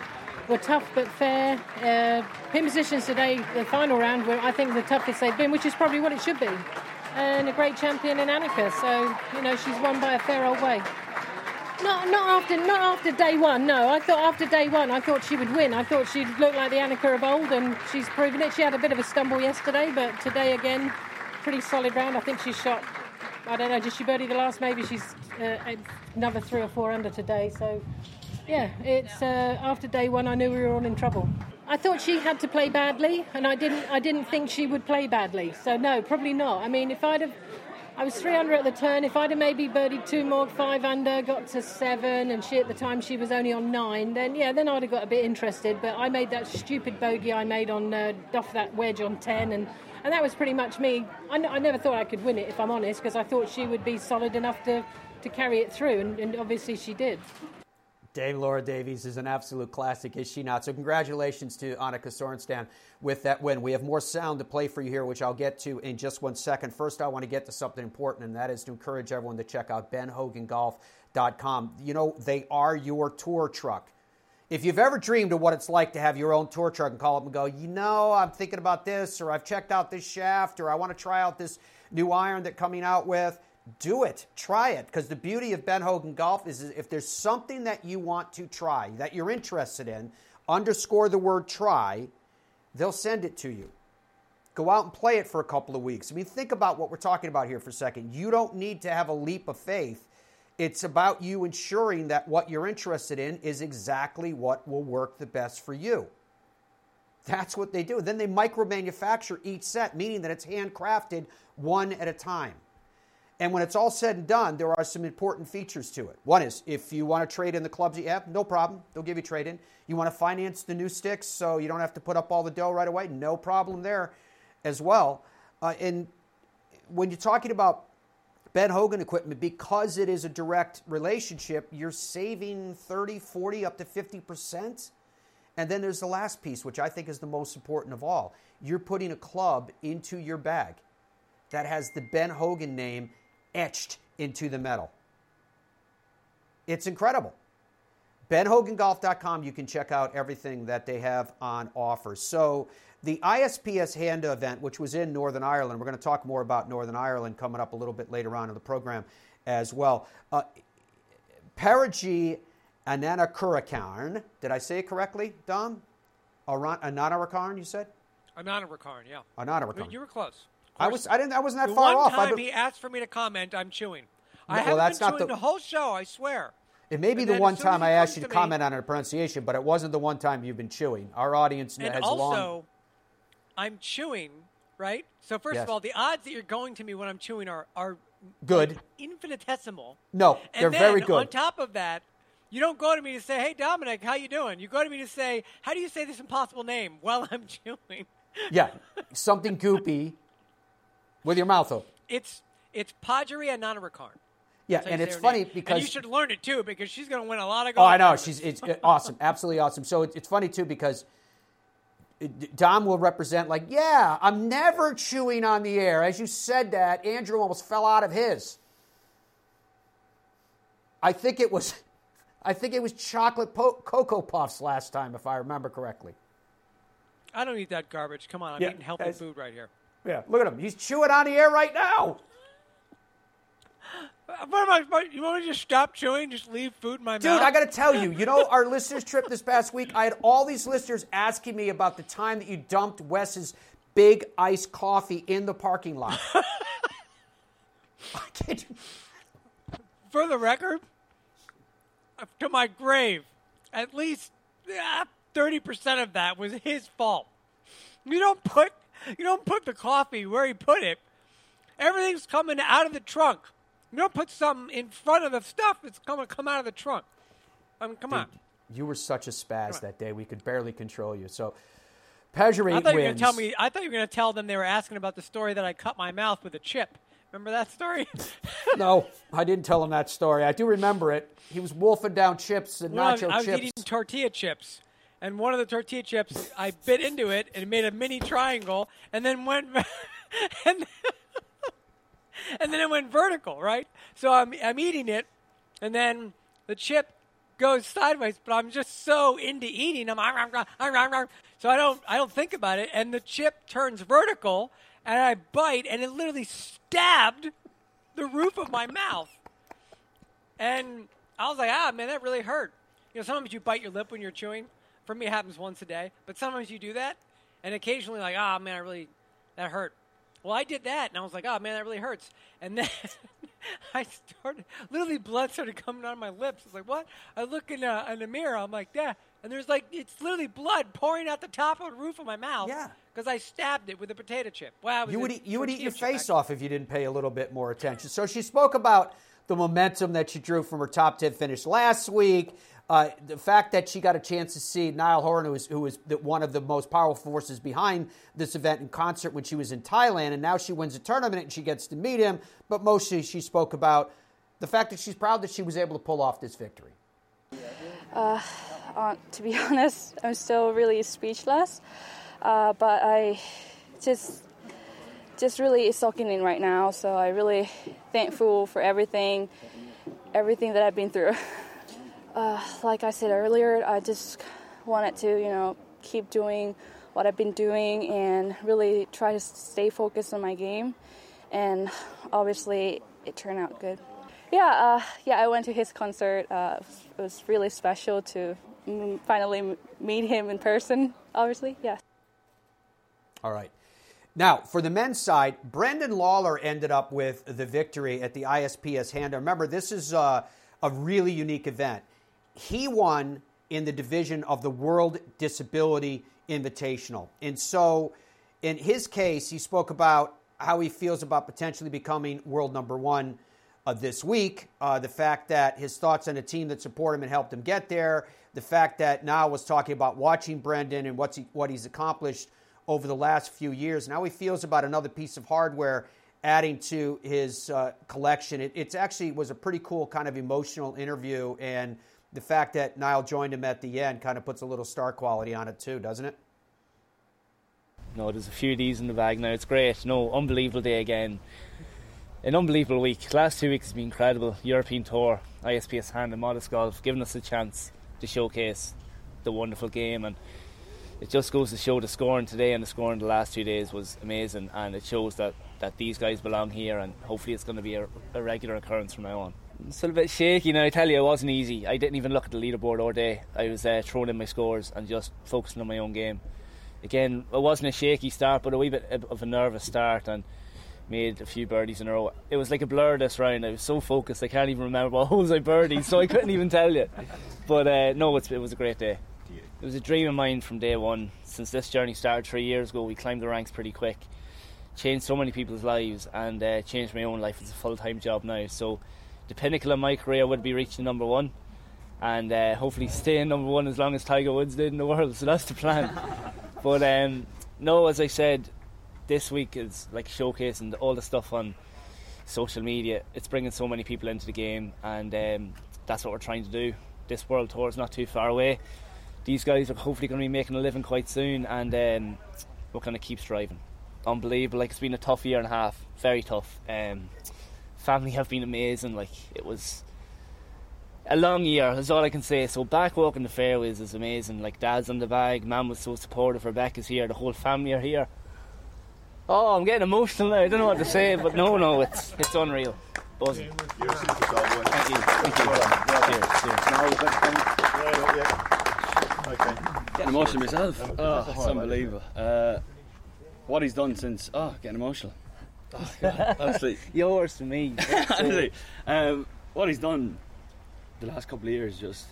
were tough but fair. Uh, pin positions today, the final round, were I think the toughest they've been, which is probably what it should be. And a great champion in Annika, so you know she's won by a fair old way. Not, not after not after day one. No, I thought after day one, I thought she would win. I thought she'd look like the Annika of old, and she's proven it. She had a bit of a stumble yesterday, but today again, pretty solid round. I think she shot. I don't know. Did she birdie the last? Maybe she's uh, another three or four under today. So yeah, it's uh, after day one I knew we were all in trouble. I thought she had to play badly, and I didn't. I didn't think she would play badly. So no, probably not. I mean, if I'd have, I was three under at the turn. If I'd have maybe birdied two more, five under, got to seven, and she at the time she was only on nine, then yeah, then I'd have got a bit interested. But I made that stupid bogey I made on uh, off that wedge on ten, and and that was pretty much me. I, n- I never thought I could win it, if I'm honest, because I thought she would be solid enough to to carry it through, and, and obviously she did. Dame Laura Davies is an absolute classic, is she not? So, congratulations to Annika Sorenstam with that win. We have more sound to play for you here, which I'll get to in just one second. First, I want to get to something important, and that is to encourage everyone to check out benhogangolf.com. You know, they are your tour truck. If you've ever dreamed of what it's like to have your own tour truck and call up and go, you know, I'm thinking about this, or I've checked out this shaft, or I want to try out this new iron that coming out with, do it. Try it. Because the beauty of Ben Hogan Golf is if there's something that you want to try, that you're interested in, underscore the word try, they'll send it to you. Go out and play it for a couple of weeks. I mean, think about what we're talking about here for a second. You don't need to have a leap of faith. It's about you ensuring that what you're interested in is exactly what will work the best for you. That's what they do. Then they micro manufacture each set, meaning that it's handcrafted one at a time. And when it's all said and done, there are some important features to it. One is if you want to trade in the clubs you have, no problem. They'll give you trade in. You want to finance the new sticks so you don't have to put up all the dough right away, no problem there as well. Uh, and when you're talking about Ben Hogan equipment, because it is a direct relationship, you're saving 30, 40, up to 50%. And then there's the last piece, which I think is the most important of all. You're putting a club into your bag that has the Ben Hogan name etched into the metal. It's incredible. BenHoganGolf.com, you can check out everything that they have on offer. So, the ISPS Handa event, which was in Northern Ireland, we're going to talk more about Northern Ireland coming up a little bit later on in the program as well. Uh, Paraji Ananakurakarn, did I say it correctly, Dom? Ananarakarn, you said? Ananarakarn, yeah. Ananarakarn. You were close. I was. I didn't. I wasn't that far one off. time he asked for me to comment, I'm chewing. I No, well, that's been not chewing the- the... whole show. I swear. It may be And the one as soon as time I asked you to to me- comment on a pronunciation, but it wasn't the one time you've been chewing. Our audience And has also, long. I'm chewing, right? So first Yes. of all, the odds that you're going to me when I'm chewing are are Good. infinitesimal. No, And they're then, very On top of that, you don't go to me to say, "Hey, Dominic, how you doing?" You go to me to say, "How do you say this impossible name?" While I'm chewing. Yeah, something goopy with your mouth open. It's it's Padre Anannarukarn. Yeah, That's Yeah, and it's funny name. because and you should learn it too because she's going to win a lot of gold. Oh. I know. She's it's uh, awesome, absolutely awesome. So it, it's funny too because Dom will represent like, yeah, I'm never chewing on the air. As you said that, Andrew almost fell out of his. I think it was, I think it was chocolate po- cocoa puffs last time, if I remember correctly. I don't eat that garbage. Come on, I'm Yeah, eating healthy food right here. Yeah, look at him. He's chewing on the air right now. Uh, What am I? You want me to just stop chewing? Just leave food in my Dude, mouth? Dude, I got to tell you, you know, our listeners' trip this past week, I had all these listeners asking me about the time that you dumped Wes's big iced coffee in the parking lot. I kid you. For the record, uh, to my grave, at least thirty percent of that was his fault. You don't put you don't put the coffee where he put it. Everything's coming out of the trunk. You don't put something in front of the stuff that's coming come out of the trunk. I mean, come on. You were such a spaz that day, we could barely control you. So, Pajaree I thought you were gonna tell me. I thought you were going to tell them they were asking about the story that I cut my mouth with a chip. Remember that story? no, I didn't tell him that story. I do remember it. He was wolfing down chips and was, nacho I was chips. eating tortilla chips, and one of the tortilla chips, I bit into it and made a mini triangle, and then went, and, and then it went vertical, right? So I'm I'm eating it, and then the chip goes sideways, but I'm just so into eating. I'm so I don't I don't think about it, and the chip turns vertical, and I bite, and it literally stabbed the roof of my mouth. And I was like, ah, man, that really hurt. You know, sometimes you bite your lip when you're chewing. For me, it happens once a day. But sometimes you do that, and occasionally, like, ah, man, I really, that hurt. Well, I did that, and I was like, oh, man, that really hurts. And then I started, literally, blood started coming out of my lips. I was like, what? I look in, a, in the mirror, I'm like, yeah. And there's like, it's literally blood pouring out the top of the roof of my mouth. Yeah. Because I stabbed it with a potato chip. Wow. You would eat, you would eat your face off if you didn't pay a little bit more attention. So she spoke about the momentum that she drew from her top ten finish last week. Uh, the fact that she got a chance to see Niall Horan, who was, who was the, one of the most powerful forces behind this event in concert when she was in Thailand, and now she wins a tournament and she gets to meet him. But mostly she spoke about the fact that she's proud that she was able to pull off this victory. Uh, uh, to be honest, I'm still really speechless. Uh, but I just just really soaking in right now. So I really thankful for everything, everything that I've been through. uh, like I said earlier, I just wanted to, you know, keep doing what I've been doing and really try to stay focused on my game. And obviously, it turned out good. Yeah, uh, yeah, I went to his concert. Uh, it was really special to finally meet him in person. Obviously, yeah. All right. Now, for the men's side, Brendan Lawlor ended up with the victory at the ISPS Handa. Remember, this is a, a really unique event. He won in the division of the World Disability Invitational. And so, in his case, he spoke about how he feels about potentially becoming world number one uh, this week. Uh, the fact that his thoughts on a team that support him and helped him get there. The fact that now was talking about watching Brendan and what's he, what he's accomplished over the last few years. Now he feels about another piece of hardware adding to his uh, collection. It it's actually was a pretty cool kind of emotional interview, and the fact that Niall joined him at the end kind of puts a little star quality on it too, doesn't it? No, there's a few of these in the bag now. It's great. No, unbelievable day again. An unbelievable week. Last two weeks has been incredible. European Tour, ISPS Handa, and Modest Golf, giving us a chance to showcase the wonderful game and it just goes to show the scoring today and the scoring the last two days was amazing, and it shows that, that these guys belong here, and hopefully it's going to be a, a regular occurrence from now on. It's a bit shaky now. I tell you, it wasn't easy. I didn't even look at the leaderboard all day. I was uh, throwing in my scores and just focusing on my own game. Again, it wasn't a shaky start, but a wee bit of a nervous start, and made a few birdies in a row. It was like a blur this round. I was so focused, I can't even remember what holes I birdied, so I couldn't even tell you. But uh, no, it was a great day. It was a dream of mine from day one. Since this journey started three years ago, we climbed the ranks pretty quick, changed so many people's lives, and uh, changed my own life. It's a full time job now. So the pinnacle of my career would be reaching number one, and uh, hopefully staying number one as long as Tiger Woods did in the world. So that's the plan. but um, no, as I said, this week is like showcasing all the stuff on social media. It's bringing so many people into the game, and um, that's what we're trying to do. This world tour is not too far away these guys are hopefully going to be making a living quite soon, and um, we're going to keep striving. Unbelievable! Like it's been a tough year and a half, very tough. Um, family have been amazing. Like it was a long year. That's all I can say. So back walking the fairways is amazing. Like dad's on the bag, mum was so supportive. Rebecca's here, the whole family are here. Oh, I'm getting emotional now. I don't know what to say, but no, no, it's it's unreal. Buzzing. Thank you. Thank you. Cheers. Cheers. Okay. Getting emotional myself. Oh, it's unbelievable. Uh, what he's done since. Oh, getting emotional. Oh, God. Yours to me. um, what he's done the last couple of years just.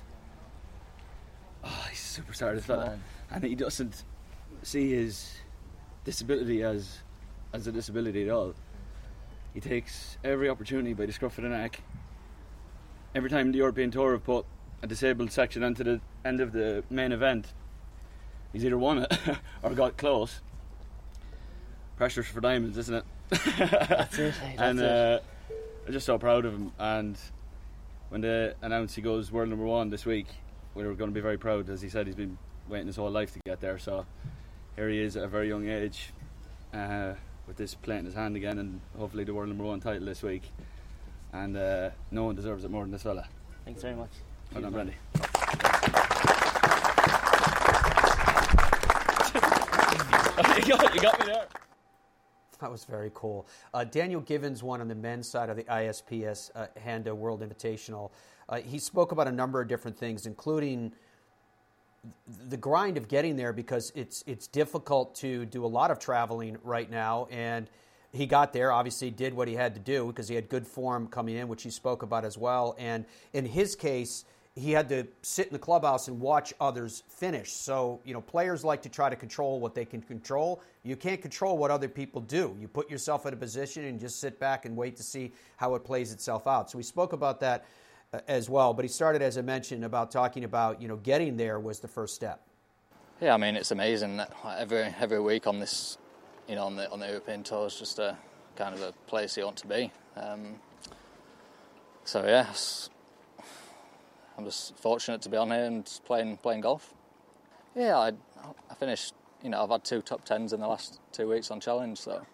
Oh, he's a superstar, this fella. And he doesn't see his disability as as a disability at all. He takes every opportunity by the scruff of the neck. Every time the European Tour have put a disabled section onto the end of the main event, he's either won it or got close. Pressures for diamonds, isn't it? That's it. That's and uh, I'm just so proud of him. And when they announced he goes world number one this week, we were going to be very proud. As he said, he's been waiting his whole life to get there. So here he is at a very young age, uh, with this plate in his hand again, and hopefully the world number one title this week. And uh, no one deserves it more than this fella. Thanks very much. Well done, Brandy. you, got, you got me there. That was very cool. Uh, Daniel Gavins won on the men's side of the ISPS uh, Handa World Invitational. Uh, he spoke about a number of different things, including the grind of getting there because it's it's difficult to do a lot of traveling right now and he got there, obviously did what he had to do because he had good form coming in, which he spoke about as well. And in his case, he had to sit in the clubhouse and watch others finish. So, you know, players like to try to control what they can control. You can't control what other people do. You put yourself in a position and just sit back and wait to see how it plays itself out. So, we spoke about that uh, as well. But he started, as I mentioned, about talking about, you know, getting there was the first step. Yeah, I mean, it's amazing that every every week on this, you know, on the on the European tour is just a kind of a place you want to be. Um, so yeah, I'm just fortunate to be on here and playing playing golf. Yeah, I I finished. You know, I've had two top tens in the last two weeks on challenge, so.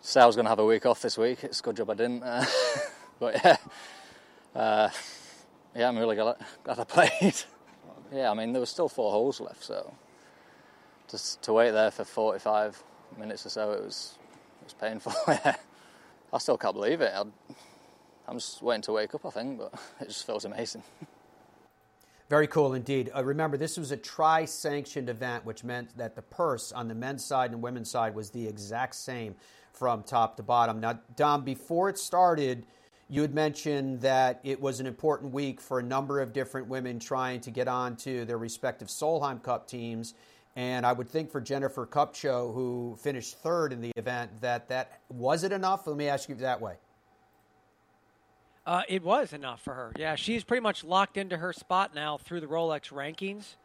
Say I was going to have a week off this week. It's a good job I didn't. Uh, but yeah, uh, yeah, I'm really glad, glad I played. yeah, I mean there were still four holes left, so just to wait there for 45 minutes or so, it was it was painful. yeah. I still can't believe it. i am just waiting to wake up, I think, but it just feels amazing. Very cool indeed. Uh, remember, this was a tri sanctioned event, which meant that the purse on the men's side and women's side was the exact same from top to bottom. Now, Dom, before it started, you had mentioned that it was an important week for a number of different women trying to get onto their respective Solheim Cup teams. And I would think for Jennifer Kupcho, who finished third in the event, that that was it enough. Let me ask you that way. Uh, it was enough for her. Yeah, she's pretty much locked into her spot now through the Rolex rankings.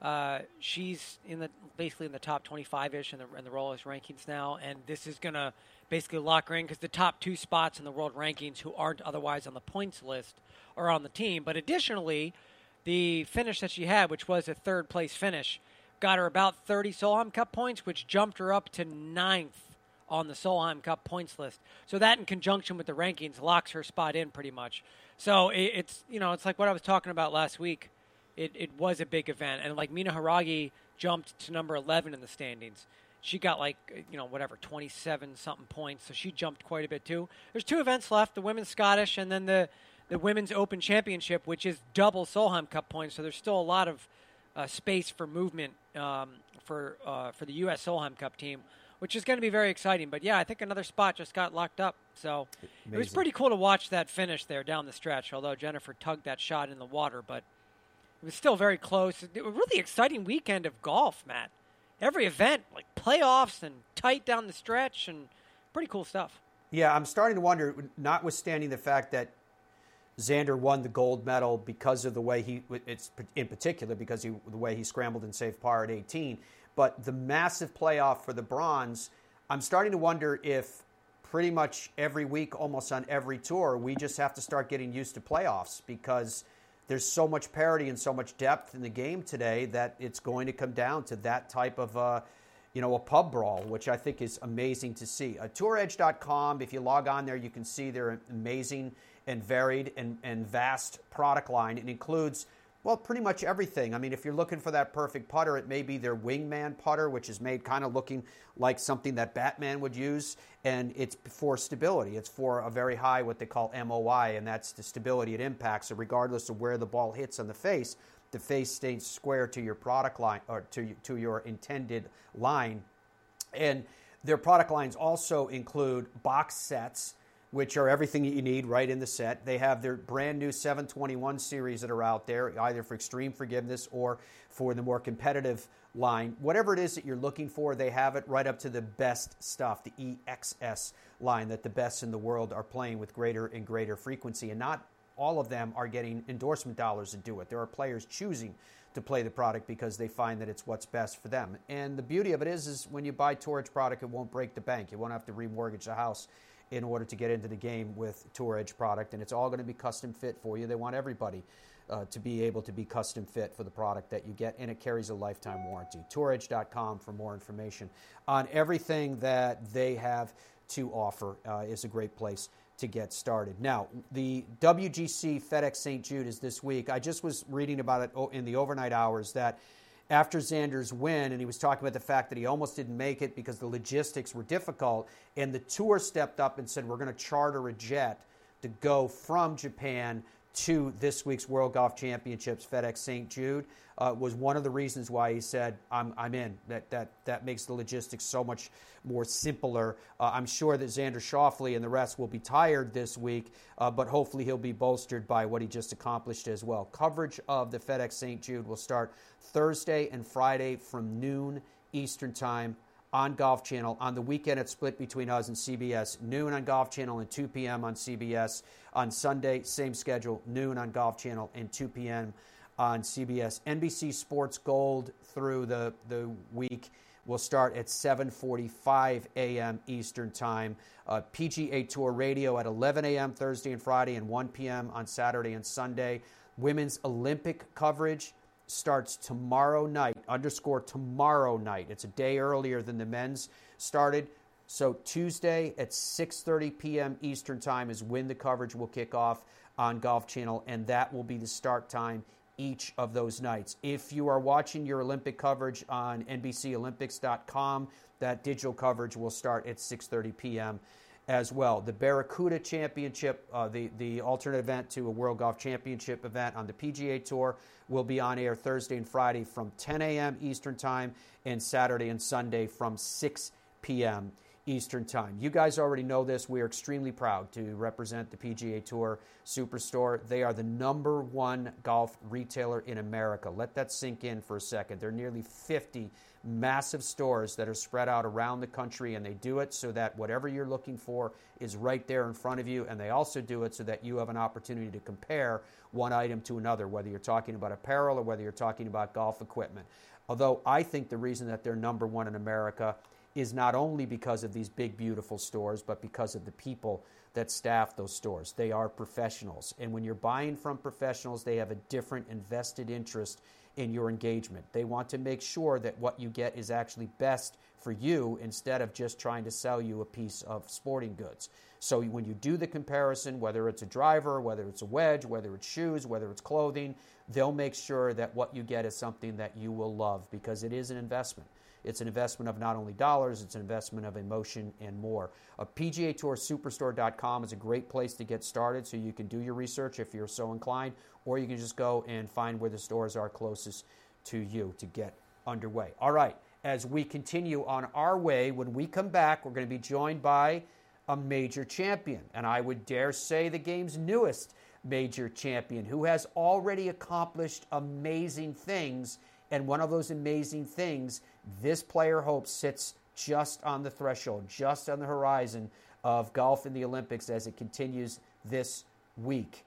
Uh, she's in the basically in the top 25ish in the in the Rolex rankings now, and this is gonna basically lock her in because the top two spots in the world rankings, who aren't otherwise on the points list, are on the team. But additionally, the finish that she had, which was a third place finish, got her about 30 Solheim Cup points, which jumped her up to ninth on the Solheim Cup points list. So that, in conjunction with the rankings, locks her spot in pretty much. So it, it's you know it's like what I was talking about last week. It it was a big event, and like Mina Harigae jumped to number 11 in the standings. She got like you know whatever 27 something points, so she jumped quite a bit too. There's two events left: the women's Scottish, and then the the women's Open Championship, which is double Solheim Cup points. So there's still a lot of uh, space for movement um, for uh, for the U.S. Solheim Cup team which is going to be very exciting. But yeah, I think another spot just got locked up. So Amazing. it was pretty cool to watch that finish there down the stretch. Although Jennifer tugged that shot in the water, but it was still very close. It was a really exciting weekend of golf, Matt. Every event, like playoffs and tight down the stretch, and pretty cool stuff. Yeah, I'm starting to wonder, notwithstanding the fact that Xander won the gold medal because of the way he, it's in particular because he, the way he scrambled and saved par at 18 but the massive playoff for the bronze, I'm starting to wonder if pretty much every week, almost on every tour, we just have to start getting used to playoffs because there's so much parity and so much depth in the game today that it's going to come down to that type of, uh, you know, a pub brawl, which I think is amazing to see. Uh, TourEdge.com, if you log on there, you can see their amazing and varied and, and vast product line. It includes – well, pretty much everything. I mean, if you're looking for that perfect putter, it may be their wingman putter, which is made kind of looking like something that Batman would use, and it's for stability. It's for a very high, what they call MOI, and that's the stability it impacts. So, regardless of where the ball hits on the face, the face stays square to your product line or to, to your intended line. And their product lines also include box sets which are everything that you need right in the set. They have their brand new 721 series that are out there, either for extreme forgiveness or for the more competitive line. Whatever it is that you're looking for, they have it right up to the best stuff, the EXS line that the best in the world are playing with greater and greater frequency. And not all of them are getting endorsement dollars to do it. There are players choosing to play the product because they find that it's what's best for them. And the beauty of it is, is when you buy Tour product, it won't break the bank. You won't have to remortgage the house in order to get into the game with Tour Edge product, and it's all going to be custom fit for you. They want everybody uh, to be able to be custom fit for the product that you get, and it carries a lifetime warranty. TourEdge.com for more information on everything that they have to offer uh, is a great place to get started. Now, the WGC FedEx St. Jude is this week. I just was reading about it in the overnight hours that after Xander's win, and he was talking about the fact that he almost didn't make it because the logistics were difficult. And the tour stepped up and said, We're going to charter a jet to go from Japan to this week's World Golf Championships, FedEx St. Jude, uh, was one of the reasons why he said, I'm, I'm in. That, that, that makes the logistics so much more simpler. Uh, I'm sure that Xander Schauffele and the rest will be tired this week, uh, but hopefully he'll be bolstered by what he just accomplished as well. Coverage of the FedEx St. Jude will start Thursday and Friday from noon Eastern Time on Golf Channel. On the weekend, it's split between us and CBS. Noon on Golf Channel and 2 p.m. on CBS. On Sunday, same schedule, noon on Golf Channel and 2 p.m. on CBS. NBC Sports Gold through the, the week will start at 7:45 a.m. Eastern Time. Uh, PGA Tour Radio at 11 a.m. Thursday and Friday, and 1 p.m. on Saturday and Sunday. Women's Olympic coverage starts tomorrow night, underscore tomorrow night. It's a day earlier than the men's started. So Tuesday at 6:30 p.m. Eastern Time is when the coverage will kick off on Golf Channel, and that will be the start time each of those nights. If you are watching your Olympic coverage on NBCOlympics.com, that digital coverage will start at 6:30 p.m. as well. The Barracuda Championship, uh, the the alternate event to a World Golf Championship event on the PGA Tour, will be on air Thursday and Friday from 10 a.m. Eastern Time, and Saturday and Sunday from 6 p.m. Eastern Time. You guys already know this. We are extremely proud to represent the PGA Tour Superstore. They are the number one golf retailer in America. Let that sink in for a second. There are nearly 50 massive stores that are spread out around the country, and they do it so that whatever you're looking for is right there in front of you. And they also do it so that you have an opportunity to compare one item to another, whether you're talking about apparel or whether you're talking about golf equipment. Although I think the reason that they're number one in America is not only because of these big, beautiful stores, but because of the people that staff those stores. They are professionals. And when you're buying from professionals, they have a different invested interest in your engagement. They want to make sure that what you get is actually best for you instead of just trying to sell you a piece of sporting goods. So when you do the comparison, whether it's a driver, whether it's a wedge, whether it's shoes, whether it's clothing, they'll make sure that what you get is something that you will love because it is an investment. It's an investment of not only dollars, it's an investment of emotion and more. A PGA Tour Superstore.com is a great place to get started so you can do your research if you're so inclined, or you can just go and find where the stores are closest to you to get underway. All right, as we continue on our way, when we come back, we're going to be joined by a major champion, and I would dare say the game's newest major champion who has already accomplished amazing things. And one of those amazing things this player hopes sits just on the threshold, just on the horizon of golf in the Olympics as it continues this week.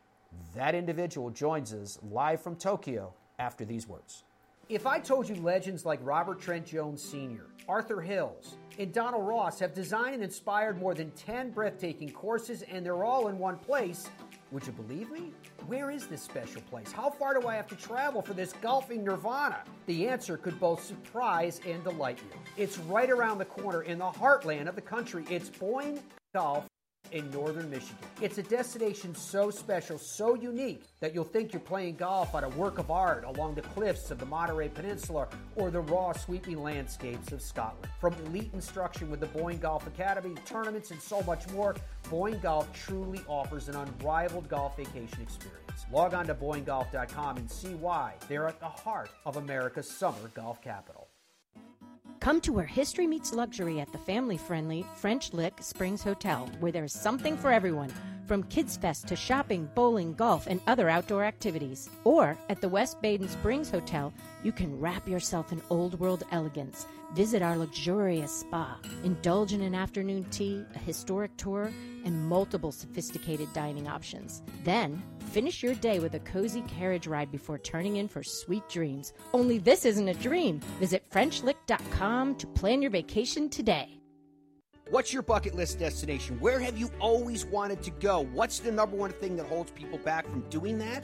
That individual joins us live from Tokyo after these words. If I told you legends like Robert Trent Jones Sr., Arthur Hills, and Donald Ross have designed and inspired more than 10 breathtaking courses and they're all in one place, would you believe me? Where is this special place? How far do I have to travel for this golfing nirvana? The answer could both surprise and delight you. It's right around the corner in the heartland of the country. It's Boyne Golf in northern Michigan. It's a destination so special, so unique, that you'll think you're playing golf on a work of art along the cliffs of the Monterey Peninsula or the raw, sweeping landscapes of Scotland. From elite instruction with the Boyne Golf Academy, tournaments, and so much more, Boyne Golf truly offers an unrivaled golf vacation experience. Log on to BoyneGolf.com and see why they're at the heart of America's summer golf capital. Come to where history meets luxury at the family friendly French Lick Springs Hotel, where there's something for everyone from Kids Fest to shopping, bowling, golf, and other outdoor activities. Or at the West Baden Springs Hotel, you can wrap yourself in old world elegance. Visit our luxurious spa, indulge in an afternoon tea, a historic tour, and multiple sophisticated dining options. Then, finish your day with a cozy carriage ride before turning in for sweet dreams. Only this isn't a dream. Visit FrenchLick.com to plan your vacation today. What's your bucket list destination? Where have you always wanted to go? What's the number one thing that holds people back from doing that?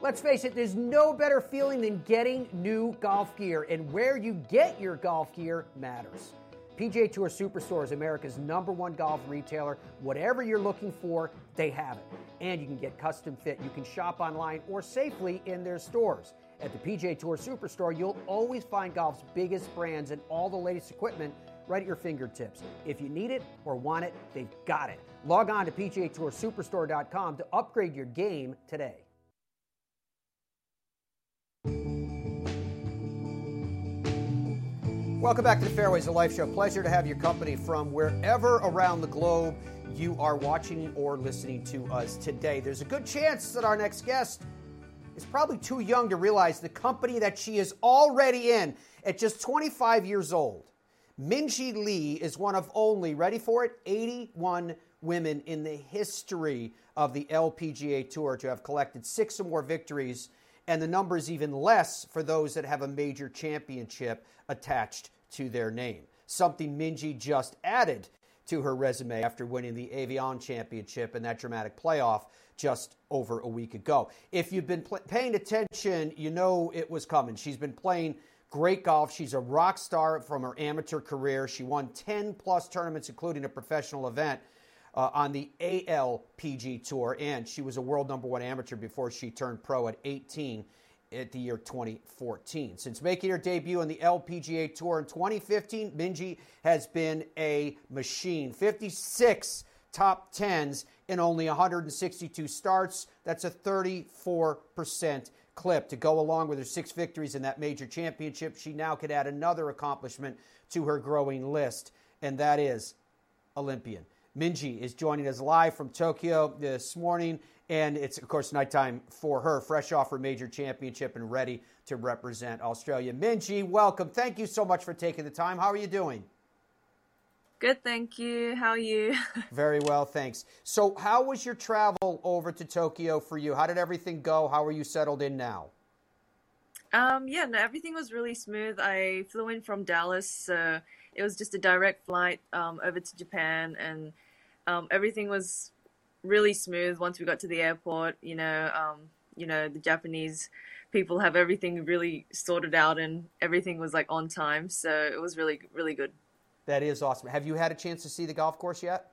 Let's face it, there's no better feeling than getting new golf gear, and where you get your golf gear matters. PGA Tour Superstore is America's number one golf retailer. Whatever you're looking for, they have it. And you can get custom fit. You can shop online or safely in their stores. At the PGA Tour Superstore, you'll always find golf's biggest brands and all the latest equipment right at your fingertips. If you need it or want it, they've got it. Log on to PGATourSuperstore.com to upgrade your game today. Welcome back to the Fairways of Life Show. Pleasure to have your company from wherever around the globe you are watching or listening to us today. There's a good chance that our next guest is probably too young to realize the company that she is already in at just 25 years old. Minjee Lee is one of only, ready for it, 81 women in the history of the LPGA Tour to have collected six or more victories and the number is even less for those that have a major championship attached to their name. Something Minjee just added to her resume after winning the Evian Championship in that dramatic playoff just over a week ago. If you've been pl- paying attention, you know it was coming. She's been playing great golf. She's a rock star from her amateur career. She won 10 plus tournaments, including a professional event. Uh, on the ALPG Tour, and she was a world number one amateur before she turned pro at 18 at the year 2014. Since making her debut on the LPGA Tour in 2015, Minjee has been a machine. 56 top 10s in only 162 starts. That's a 34% clip. To go along with her six victories in that major championship, she now could add another accomplishment to her growing list, and that is Olympian. Minjee is joining us live from Tokyo this morning, and it's, of course, nighttime for her, fresh off her major championship and ready to represent Australia. Minjee, welcome. Thank you so much for taking the time. How are you doing? Good, thank you. How are you? Very well, thanks. So, how was your travel over to Tokyo for you? How did everything go? How are you settled in now? Um, yeah, no, everything was really smooth. I flew in from Dallas, so it was just a direct flight um, over to Japan, and um, everything was really smooth once we got to the airport. You know, um, you know, the Japanese people have everything really sorted out, and everything was like on time, so it was really, really good. That is awesome. Have you had a chance to see the golf course yet?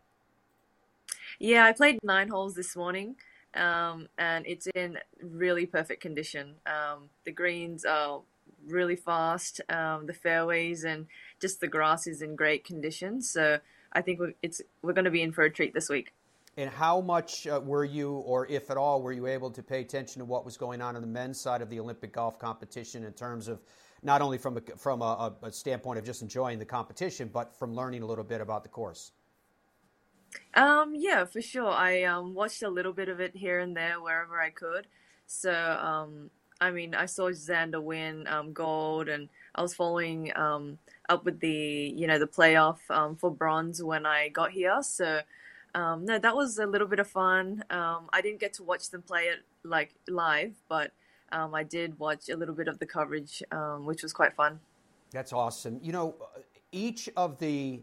Yeah, I played nine holes this morning, um, and it's in really perfect condition. Um, the greens are really fast, um, the fairways, and just the grass is in great condition. So I think we're, it's we're going to be in for a treat this week. And how much uh, were you, or if at all, were you able to pay attention to what was going on on the men's side of the Olympic golf competition in terms of not only from a, from a, a standpoint of just enjoying the competition, but from learning a little bit about the course? Um, yeah, for sure. I um, watched a little bit of it here and there wherever I could. So, um, I mean, I saw Xander win um, gold, and I was following um, up with the you know the playoff um, for bronze when I got here. So, um, no, that was a little bit of fun. Um, I didn't get to watch them play it like live, but um, I did watch a little bit of the coverage, um, which was quite fun. That's awesome. You know, each of the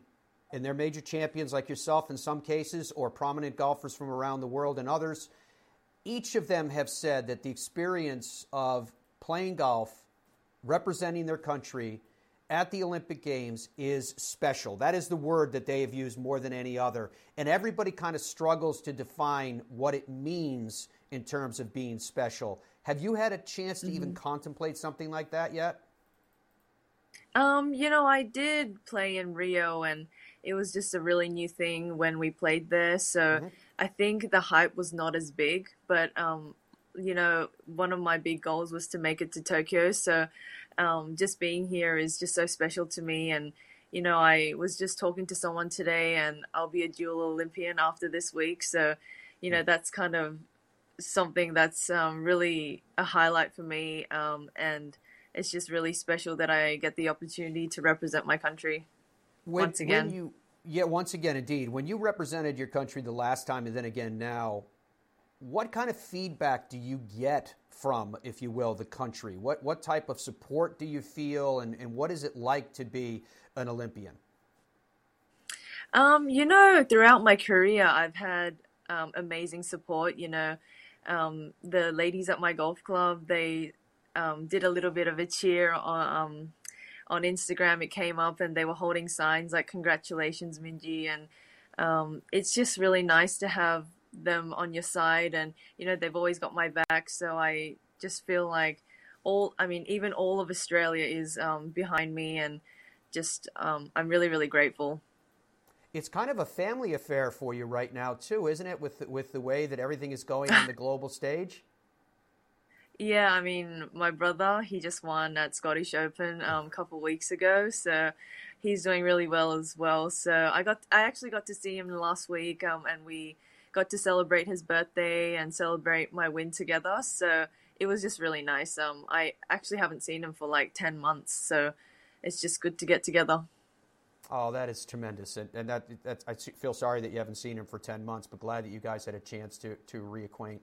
and they're major champions like yourself in some cases, or prominent golfers from around the world and others. Each of them have said that the experience of playing golf, representing their country at the Olympic Games is special. That is the word that they have used more than any other. And everybody kind of struggles to define what it means in terms of being special. Have you had a chance to mm-hmm. even contemplate something like that yet? Um, you know, I did play in Rio and it was just a really new thing when we played there. So mm-hmm. I think the hype was not as big, but um, you know, one of my big goals was to make it to Tokyo. So um, just being here is just so special to me. And you know, I was just talking to someone today, and I'll be a dual Olympian after this week. So, you know, mm. that's kind of something that's um, really a highlight for me. Um, and it's just really special that I get the opportunity to represent my country when, once again. When you, yeah, once again, indeed. When you represented your country the last time and then again now, what kind of feedback do you get from, if you will, the country? What, what type of support do you feel, and, and what is it like to be an Olympian? Um, you know, throughout my career, I've had um, amazing support. You know, um, the ladies at my golf club, they um, did a little bit of a cheer on um, on Instagram. It came up, and they were holding signs like "Congratulations, Minjee," and um, it's just really nice to have them on your side, and you know they've always got my back. So I just feel like all, I mean, even all of Australia is um, behind me, and just um, I'm really, really grateful. It's kind of a family affair for you right now, too, isn't it? With with the way that everything is going on the global stage. Yeah, I mean, my brother, he just won at Scottish Open um, a couple weeks ago, so he's doing really well as well. So I got, I actually got to see him last week, um, and we got to celebrate his birthday and celebrate my win together. So it was just really nice. Um, I actually haven't seen him for like ten months, so it's just good to get together. Oh, that is tremendous, and, and that that's, I feel sorry that you haven't seen him for ten months, but glad that you guys had a chance to to reacquaint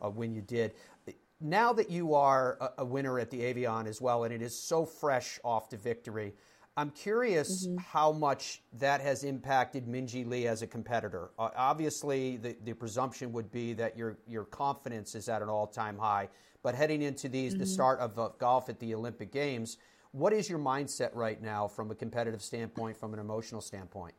uh, when you did. Now that you are a, a, winner at the Evian as well, and it is so fresh off the victory, I'm curious mm-hmm. how much that has impacted Minjee Lee as a competitor. Uh, obviously, the, the presumption would be that your your confidence is at an all time high, but heading into these mm-hmm. the start of uh, golf at the Olympic Games what is your mindset right now from a competitive standpoint, from an emotional standpoint?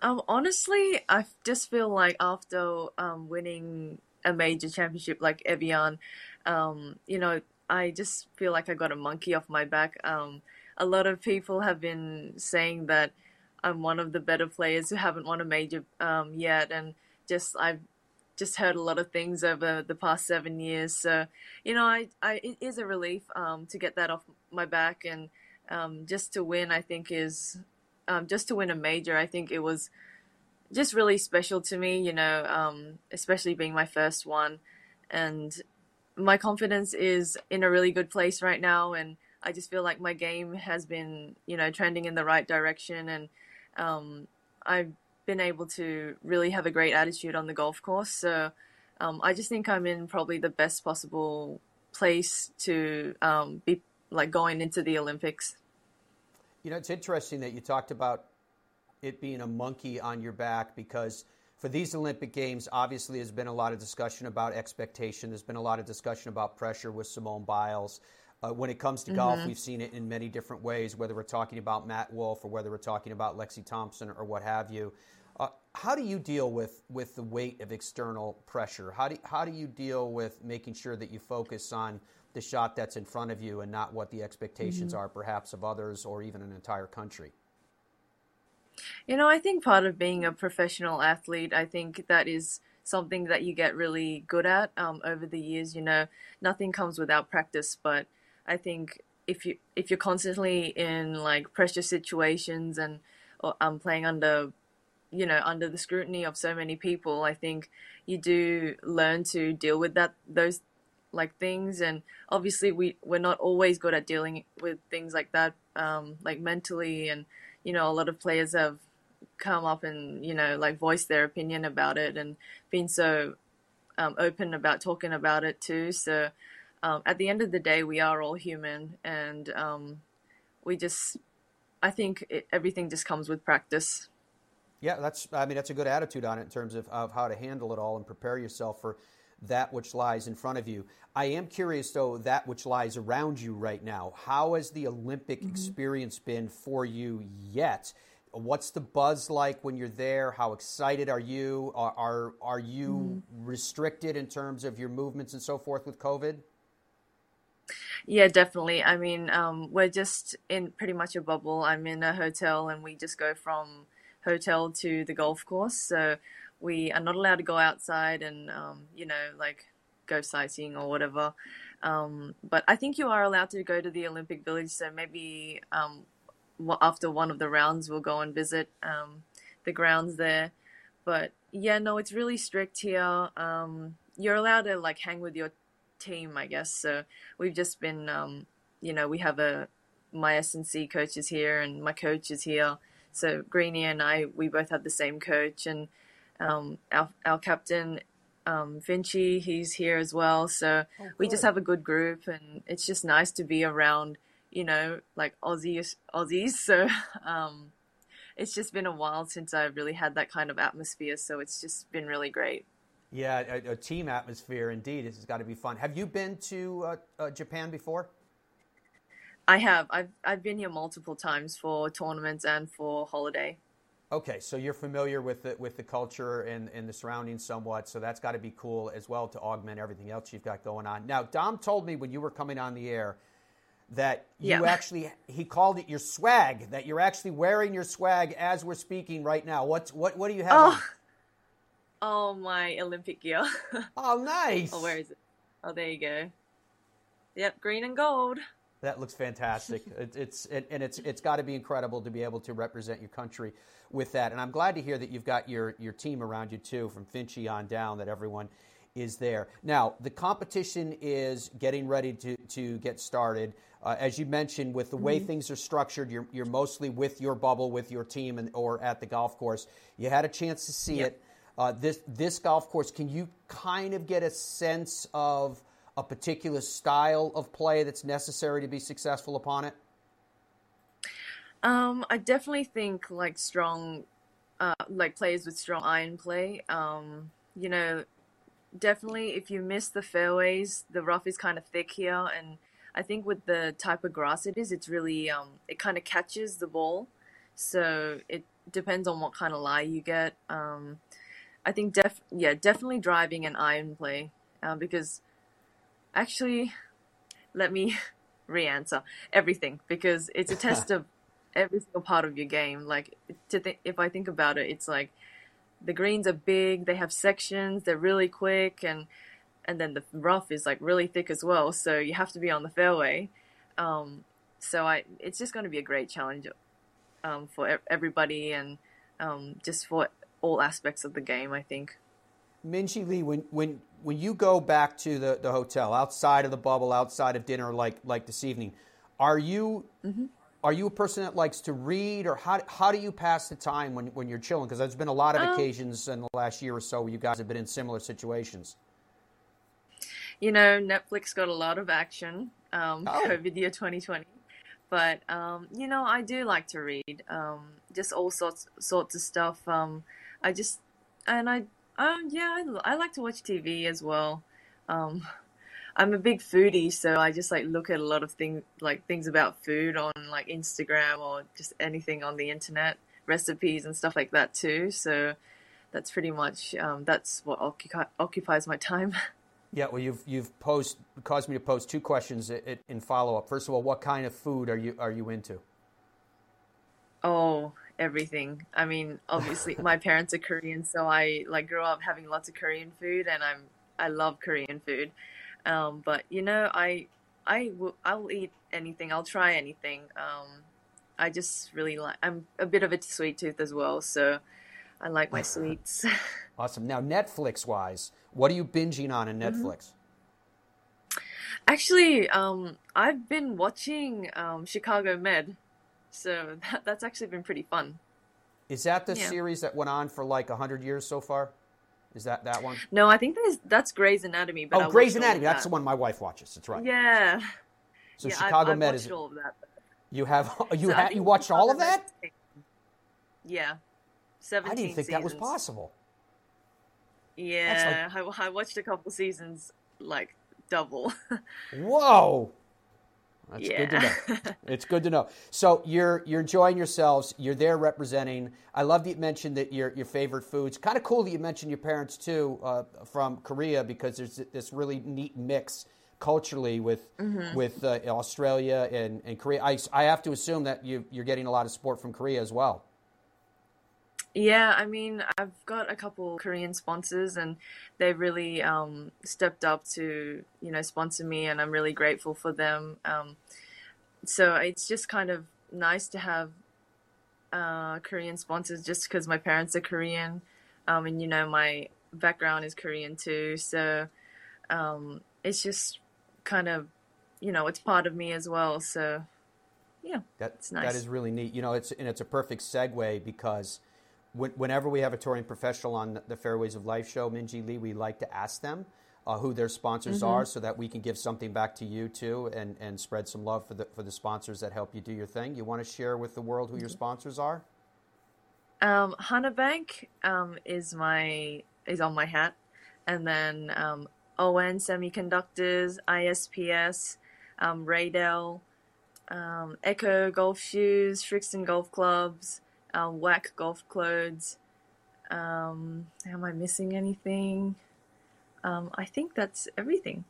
Um, honestly, I just feel like after um, winning a major championship like Evian, um, you know, I just feel like I got a monkey off my back. Um, a lot of people have been saying that I'm one of the better players who haven't won a major um, yet, and just I've just heard a lot of things over the past seven years. So, you know, I, I it is a relief um, to get that off my back, and um, just to win, I think is um, just to win a major. I think it was just really special to me. You know, um, especially being my first one, and my confidence is in a really good place right now, and I just feel like my game has been, you know, trending in the right direction, and um, I've been able to really have a great attitude on the golf course. So um, I just think I'm in probably the best possible place to um, be like going into the Olympics. You know, it's interesting that you talked about it being a monkey on your back because for these Olympic Games, obviously, there's been a lot of discussion about expectation. There's been a lot of discussion about pressure with Simone Biles. Uh, when it comes to mm-hmm. golf, we've seen it in many different ways, whether we're talking about Matt Wolff or whether we're talking about Lexi Thompson or what have you. Uh, how do you deal with, with the weight of external pressure? How do, how do you deal with making sure that you focus on the shot that's in front of you and not what the expectations mm-hmm. are, perhaps, of others or even an entire country? You know, I think part of being a professional athlete, I think that is something that you get really good at um, over the years. You know, nothing comes without practice, but I think if you if you're constantly in like pressure situations and or, um, playing under you know under the scrutiny of so many people i think you do learn to deal with that those like things and obviously we we're not always good at dealing with things like that um, like mentally and you know a lot of players have come up and you know like voiced their opinion about it and been so um, open about talking about it too so um, at the end of the day we are all human and um, we just i think it, everything just comes with practice yeah, that's. I mean, that's a good attitude on it in terms of, of how to handle it all and prepare yourself for that which lies in front of you. I am curious, though, that which lies around you right now. How has the Olympic mm-hmm. experience been for you yet? What's the buzz like when you're there? How excited are you? Are are, are you mm-hmm. restricted in terms of your movements and so forth with COVID? Yeah, definitely. I mean, um, we're just in pretty much a bubble. I'm in a hotel, and we just go from hotel to the golf course. So we are not allowed to go outside and, um, you know, like go sightseeing or whatever. Um, but I think you are allowed to go to the Olympic Village. So maybe um, after one of the rounds, we'll go and visit um, the grounds there. But yeah, no, it's really strict here. Um, you're allowed to like hang with your team, I guess. So we've just been, um, you know, we have a my S&C coaches here and my coach is here so Greeny and I, we both have the same coach, and um, our our captain um, Finchy, he's here as well. So oh, we just have a good group, and it's just nice to be around, you know, like Aussies. Aussies. So um, it's just been a while since I've really had that kind of atmosphere. So it's just been really great. Yeah, a, a team atmosphere indeed. This has got to be fun. Have you been to uh, uh, Japan before? I have. I've I've been here multiple times for tournaments and for holiday. Okay, so you're familiar with the with the culture and, and the surroundings somewhat, so that's got to be cool as well to augment everything else you've got going on. Now, Dom told me when you were coming on the air that you yeah. actually he called it your swag that you're actually wearing your swag as we're speaking right now. What's what what do you have? Oh, oh my Olympic gear. oh, nice. Oh, where is it? Oh, there you go. Yep, green and gold. That looks fantastic. it, it's it, and it's it's got to be incredible to be able to represent your country with that. And I'm glad to hear that you've got your your team around you too, from Finchy on down. That everyone is there. Now the competition is getting ready to to get started. Uh, as you mentioned, with the way Mhm. things are structured, you're you're mostly with your bubble, with your team, and or at the golf course. You had a chance to see it. Uh, this this golf course, can you kind of get a sense of a particular style of play that's necessary to be successful upon it? Um, I definitely think like strong, uh, like players with strong iron play. Um, you know, definitely if you miss the fairways, the rough is kind of thick here, and I think with the type of grass it is, it's really um, it kind of catches the ball. So it depends on what kind of lie you get. Um, I think def yeah, definitely driving and iron play, uh, because actually, let me re-answer everything because it's a test of every single part of your game. Like to think, if I think about it, it's like the greens are big, they have sections, they're really quick, and and then the rough is like really thick as well. So you have to be on the fairway. Um, so I, it's just going to be a great challenge um, for e- everybody and um, just for all aspects of the game. I think. Minjee Lee, when, when, when you go back to the, the hotel, outside of the bubble, outside of dinner, like, like this evening, are you are you a person that likes to read, or how, how do you pass the time when, when you're chilling? Because there's been a lot of Um, occasions in the last year or so where you guys have been in similar situations. you know, Netflix got a lot of action, um, Oh. COVID year 2020. But, um, you know, I do like to read, um, just all sorts, sorts of stuff. Um, I just, and I, um, yeah, I, I like to watch TV as well. Um, I'm a big foodie, so I just like look at a lot of things, like things about food on like Instagram or just anything on the internet, recipes and stuff like that too. So that's pretty much, um, that's what occupi- occupies my time. Yeah, well, you've you've posed caused me to pose two questions in follow up. First of all, what kind of food are you are you into? Oh, everything. I mean, obviously, my parents are Korean, so I like grew up having lots of Korean food, and I'm I love Korean food. Um, but you know, I I will I'll eat anything. I'll try anything. Um, I just really like. I'm a bit of a sweet tooth as well, so I like my sweets. Awesome. Now, Netflix wise, what are you binging on in Mhm. Netflix? Actually, um, I've been watching um, Chicago Med, so that, that's actually been pretty fun. Is that the Yeah. series that went on for like hundred years so far? Is that that one? No, I think there's, that's Grey's Anatomy. But oh, I oh, Grey's watched all Anatomy. That's that. the one my wife watches. That's right. Yeah. So yeah, Chicago I've Med watched is. all of that. You have you So ha- you watched all of that? Yeah, Yeah. I didn't think that was possible. Yeah, I, I watched a couple seasons like double. Whoa. That's good to Yeah. know. It's good to know. So you're you're enjoying yourselves. You're there representing. I love that you mentioned that your your favorite foods. Kind of cool that you mentioned your parents too uh, from Korea because there's this really neat mix culturally with Mhm. with uh, Australia and, and Korea. I, I have to assume that you you're getting a lot of support from Korea as well. Yeah, I mean, I've got a couple Korean sponsors, and they've really um, stepped up to you know sponsor me, and I'm really grateful for them. Um, so it's just kind of nice to have uh, Korean sponsors, just because my parents are Korean, um, and you know my background is Korean too. So um, it's just kind of you know it's part of me as well. So yeah, That, nice. That is really neat. You know, it's and it's a perfect segue because whenever we have a touring professional on the, Fairways of Life show, Minjee Lee, we like to ask them uh, who their sponsors Mhm. are, so that we can give something back to you too, and, and spread some love for the for the sponsors that help you do your thing. You want to share with the world who your sponsors are? Um, Hana Bank um, is my is on my hat, and then um, ON Semiconductors, ISPS, um, Raydell, um, ECCO Golf Shoes, Srixon Golf Clubs, um, WAAC Golf Clothes. Um, am I missing anything? Um, I think that's everything.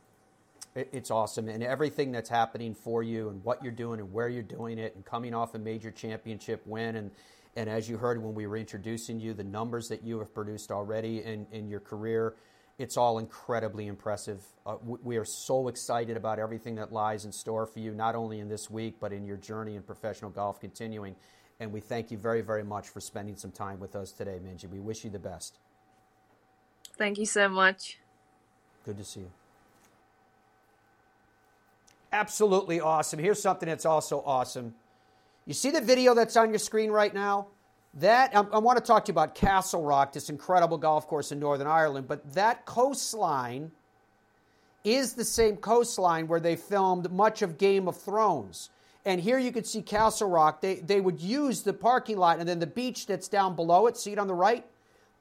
It's awesome, and everything that's happening for you, and what you're doing, and where you're doing it, and coming off a major championship win, and and as you heard when we were introducing you, the numbers that you have produced already in in your career, it's all incredibly impressive. Uh, we are so excited about everything that lies in store for you, not only in this week, but in your journey in professional golf continuing. And we thank you very, very much for spending some time with us today, Minjee. We wish you the best. Thank you so much. Good to see you. Absolutely awesome. Here's something that's also awesome. You see the video that's on your screen right now? That um, I, I want to talk to you about Castlerock, this incredible golf course in Northern Ireland, but that coastline is the same coastline where they filmed much of Game of Thrones. And here you can see Castlerock. They, they would use the parking lot and then the beach that's down below it, see it on the right?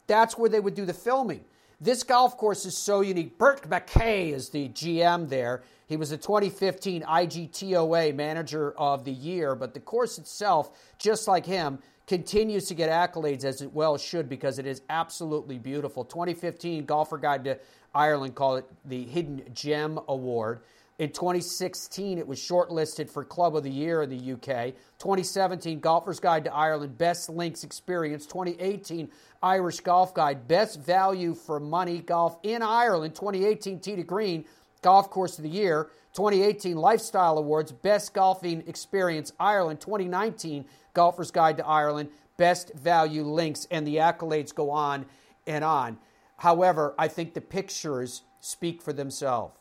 That's where they would do the filming. This golf course is so unique. Bert McKay is the GM there. He was a 2015 IGTOA Manager of the Year, but the course itself, just like him, continues to get accolades as it well should because it is absolutely beautiful. 2015 Golfer Guide to Ireland called it the Hidden Gem Award. In 2016, it was shortlisted for Club of the Year in the UK. 2017, Golfer's Guide to Ireland, Best Links Experience. 2018, Irish Golf Guide, Best Value for Money Golf in Ireland. 2018, Tee to Green, Golf Course of the Year. 2018 Lifestyle Awards, Best Golfing Experience Ireland. 2019, Golfer's Guide to Ireland, Best Value Links, and the accolades go on and on. However, I think the pictures speak for themselves.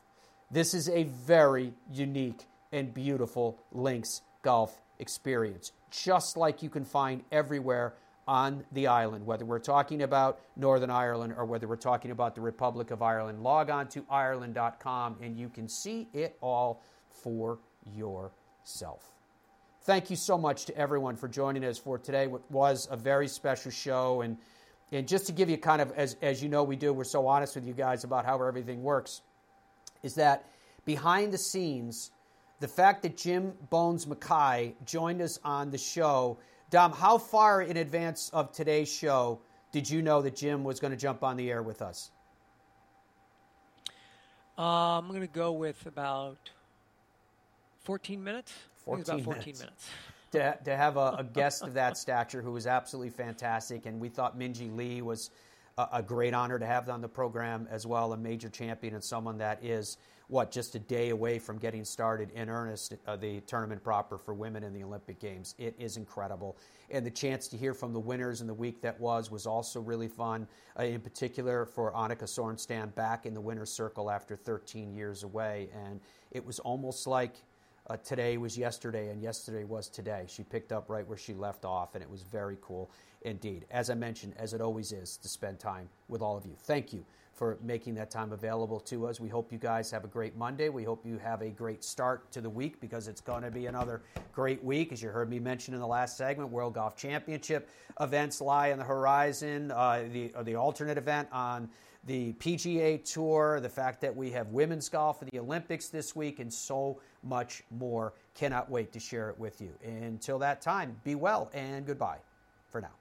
This is a very unique and beautiful links golf experience, just like you can find everywhere on the island, whether we're talking about Northern Ireland or whether we're talking about the Republic of Ireland. Log on to Ireland.com and you can see it all for yourself. Thank you so much to everyone for joining us for today. What was a very special show. And, and just to give you kind of, as, as you know, we do, we're so honest with you guys about how everything works, is that behind the scenes, the fact that Jim Bones Mackay joined us on the show. Dom, how far in advance of today's show did you know that Jim was going to jump on the air with us? Uh, I'm going to go with about 14 minutes. 14 about 14 minutes. minutes. To, to have a, a guest of that stature who was absolutely fantastic, and we thought Minjee Lee was a, a great honor to have on the program as well, a major champion and someone that is what just a day away from getting started in earnest uh, the tournament proper for women in the Olympic Games. It is incredible, and the chance to hear from the winners in the week that was was also really fun. Uh, in particular, for Annika Sorenstam back in the winner's circle after 13 years away, and it was almost like. Uh, today was yesterday, and yesterday was today. She picked up right where she left off, and it was very cool indeed. As I mentioned, as it always is, to spend time with all of you. Thank you for making that time available to us. We hope you guys have a great Monday. We hope you have a great start to the week because it's going to be another great week. As you heard me mention in the last segment, World Golf Championship events lie on the horizon. Uh, the, uh, the alternate event on the PGA Tour, the fact that we have women's golf for the Olympics this week, and so much more. Cannot wait to share it with you. Until that time, be well and goodbye for now.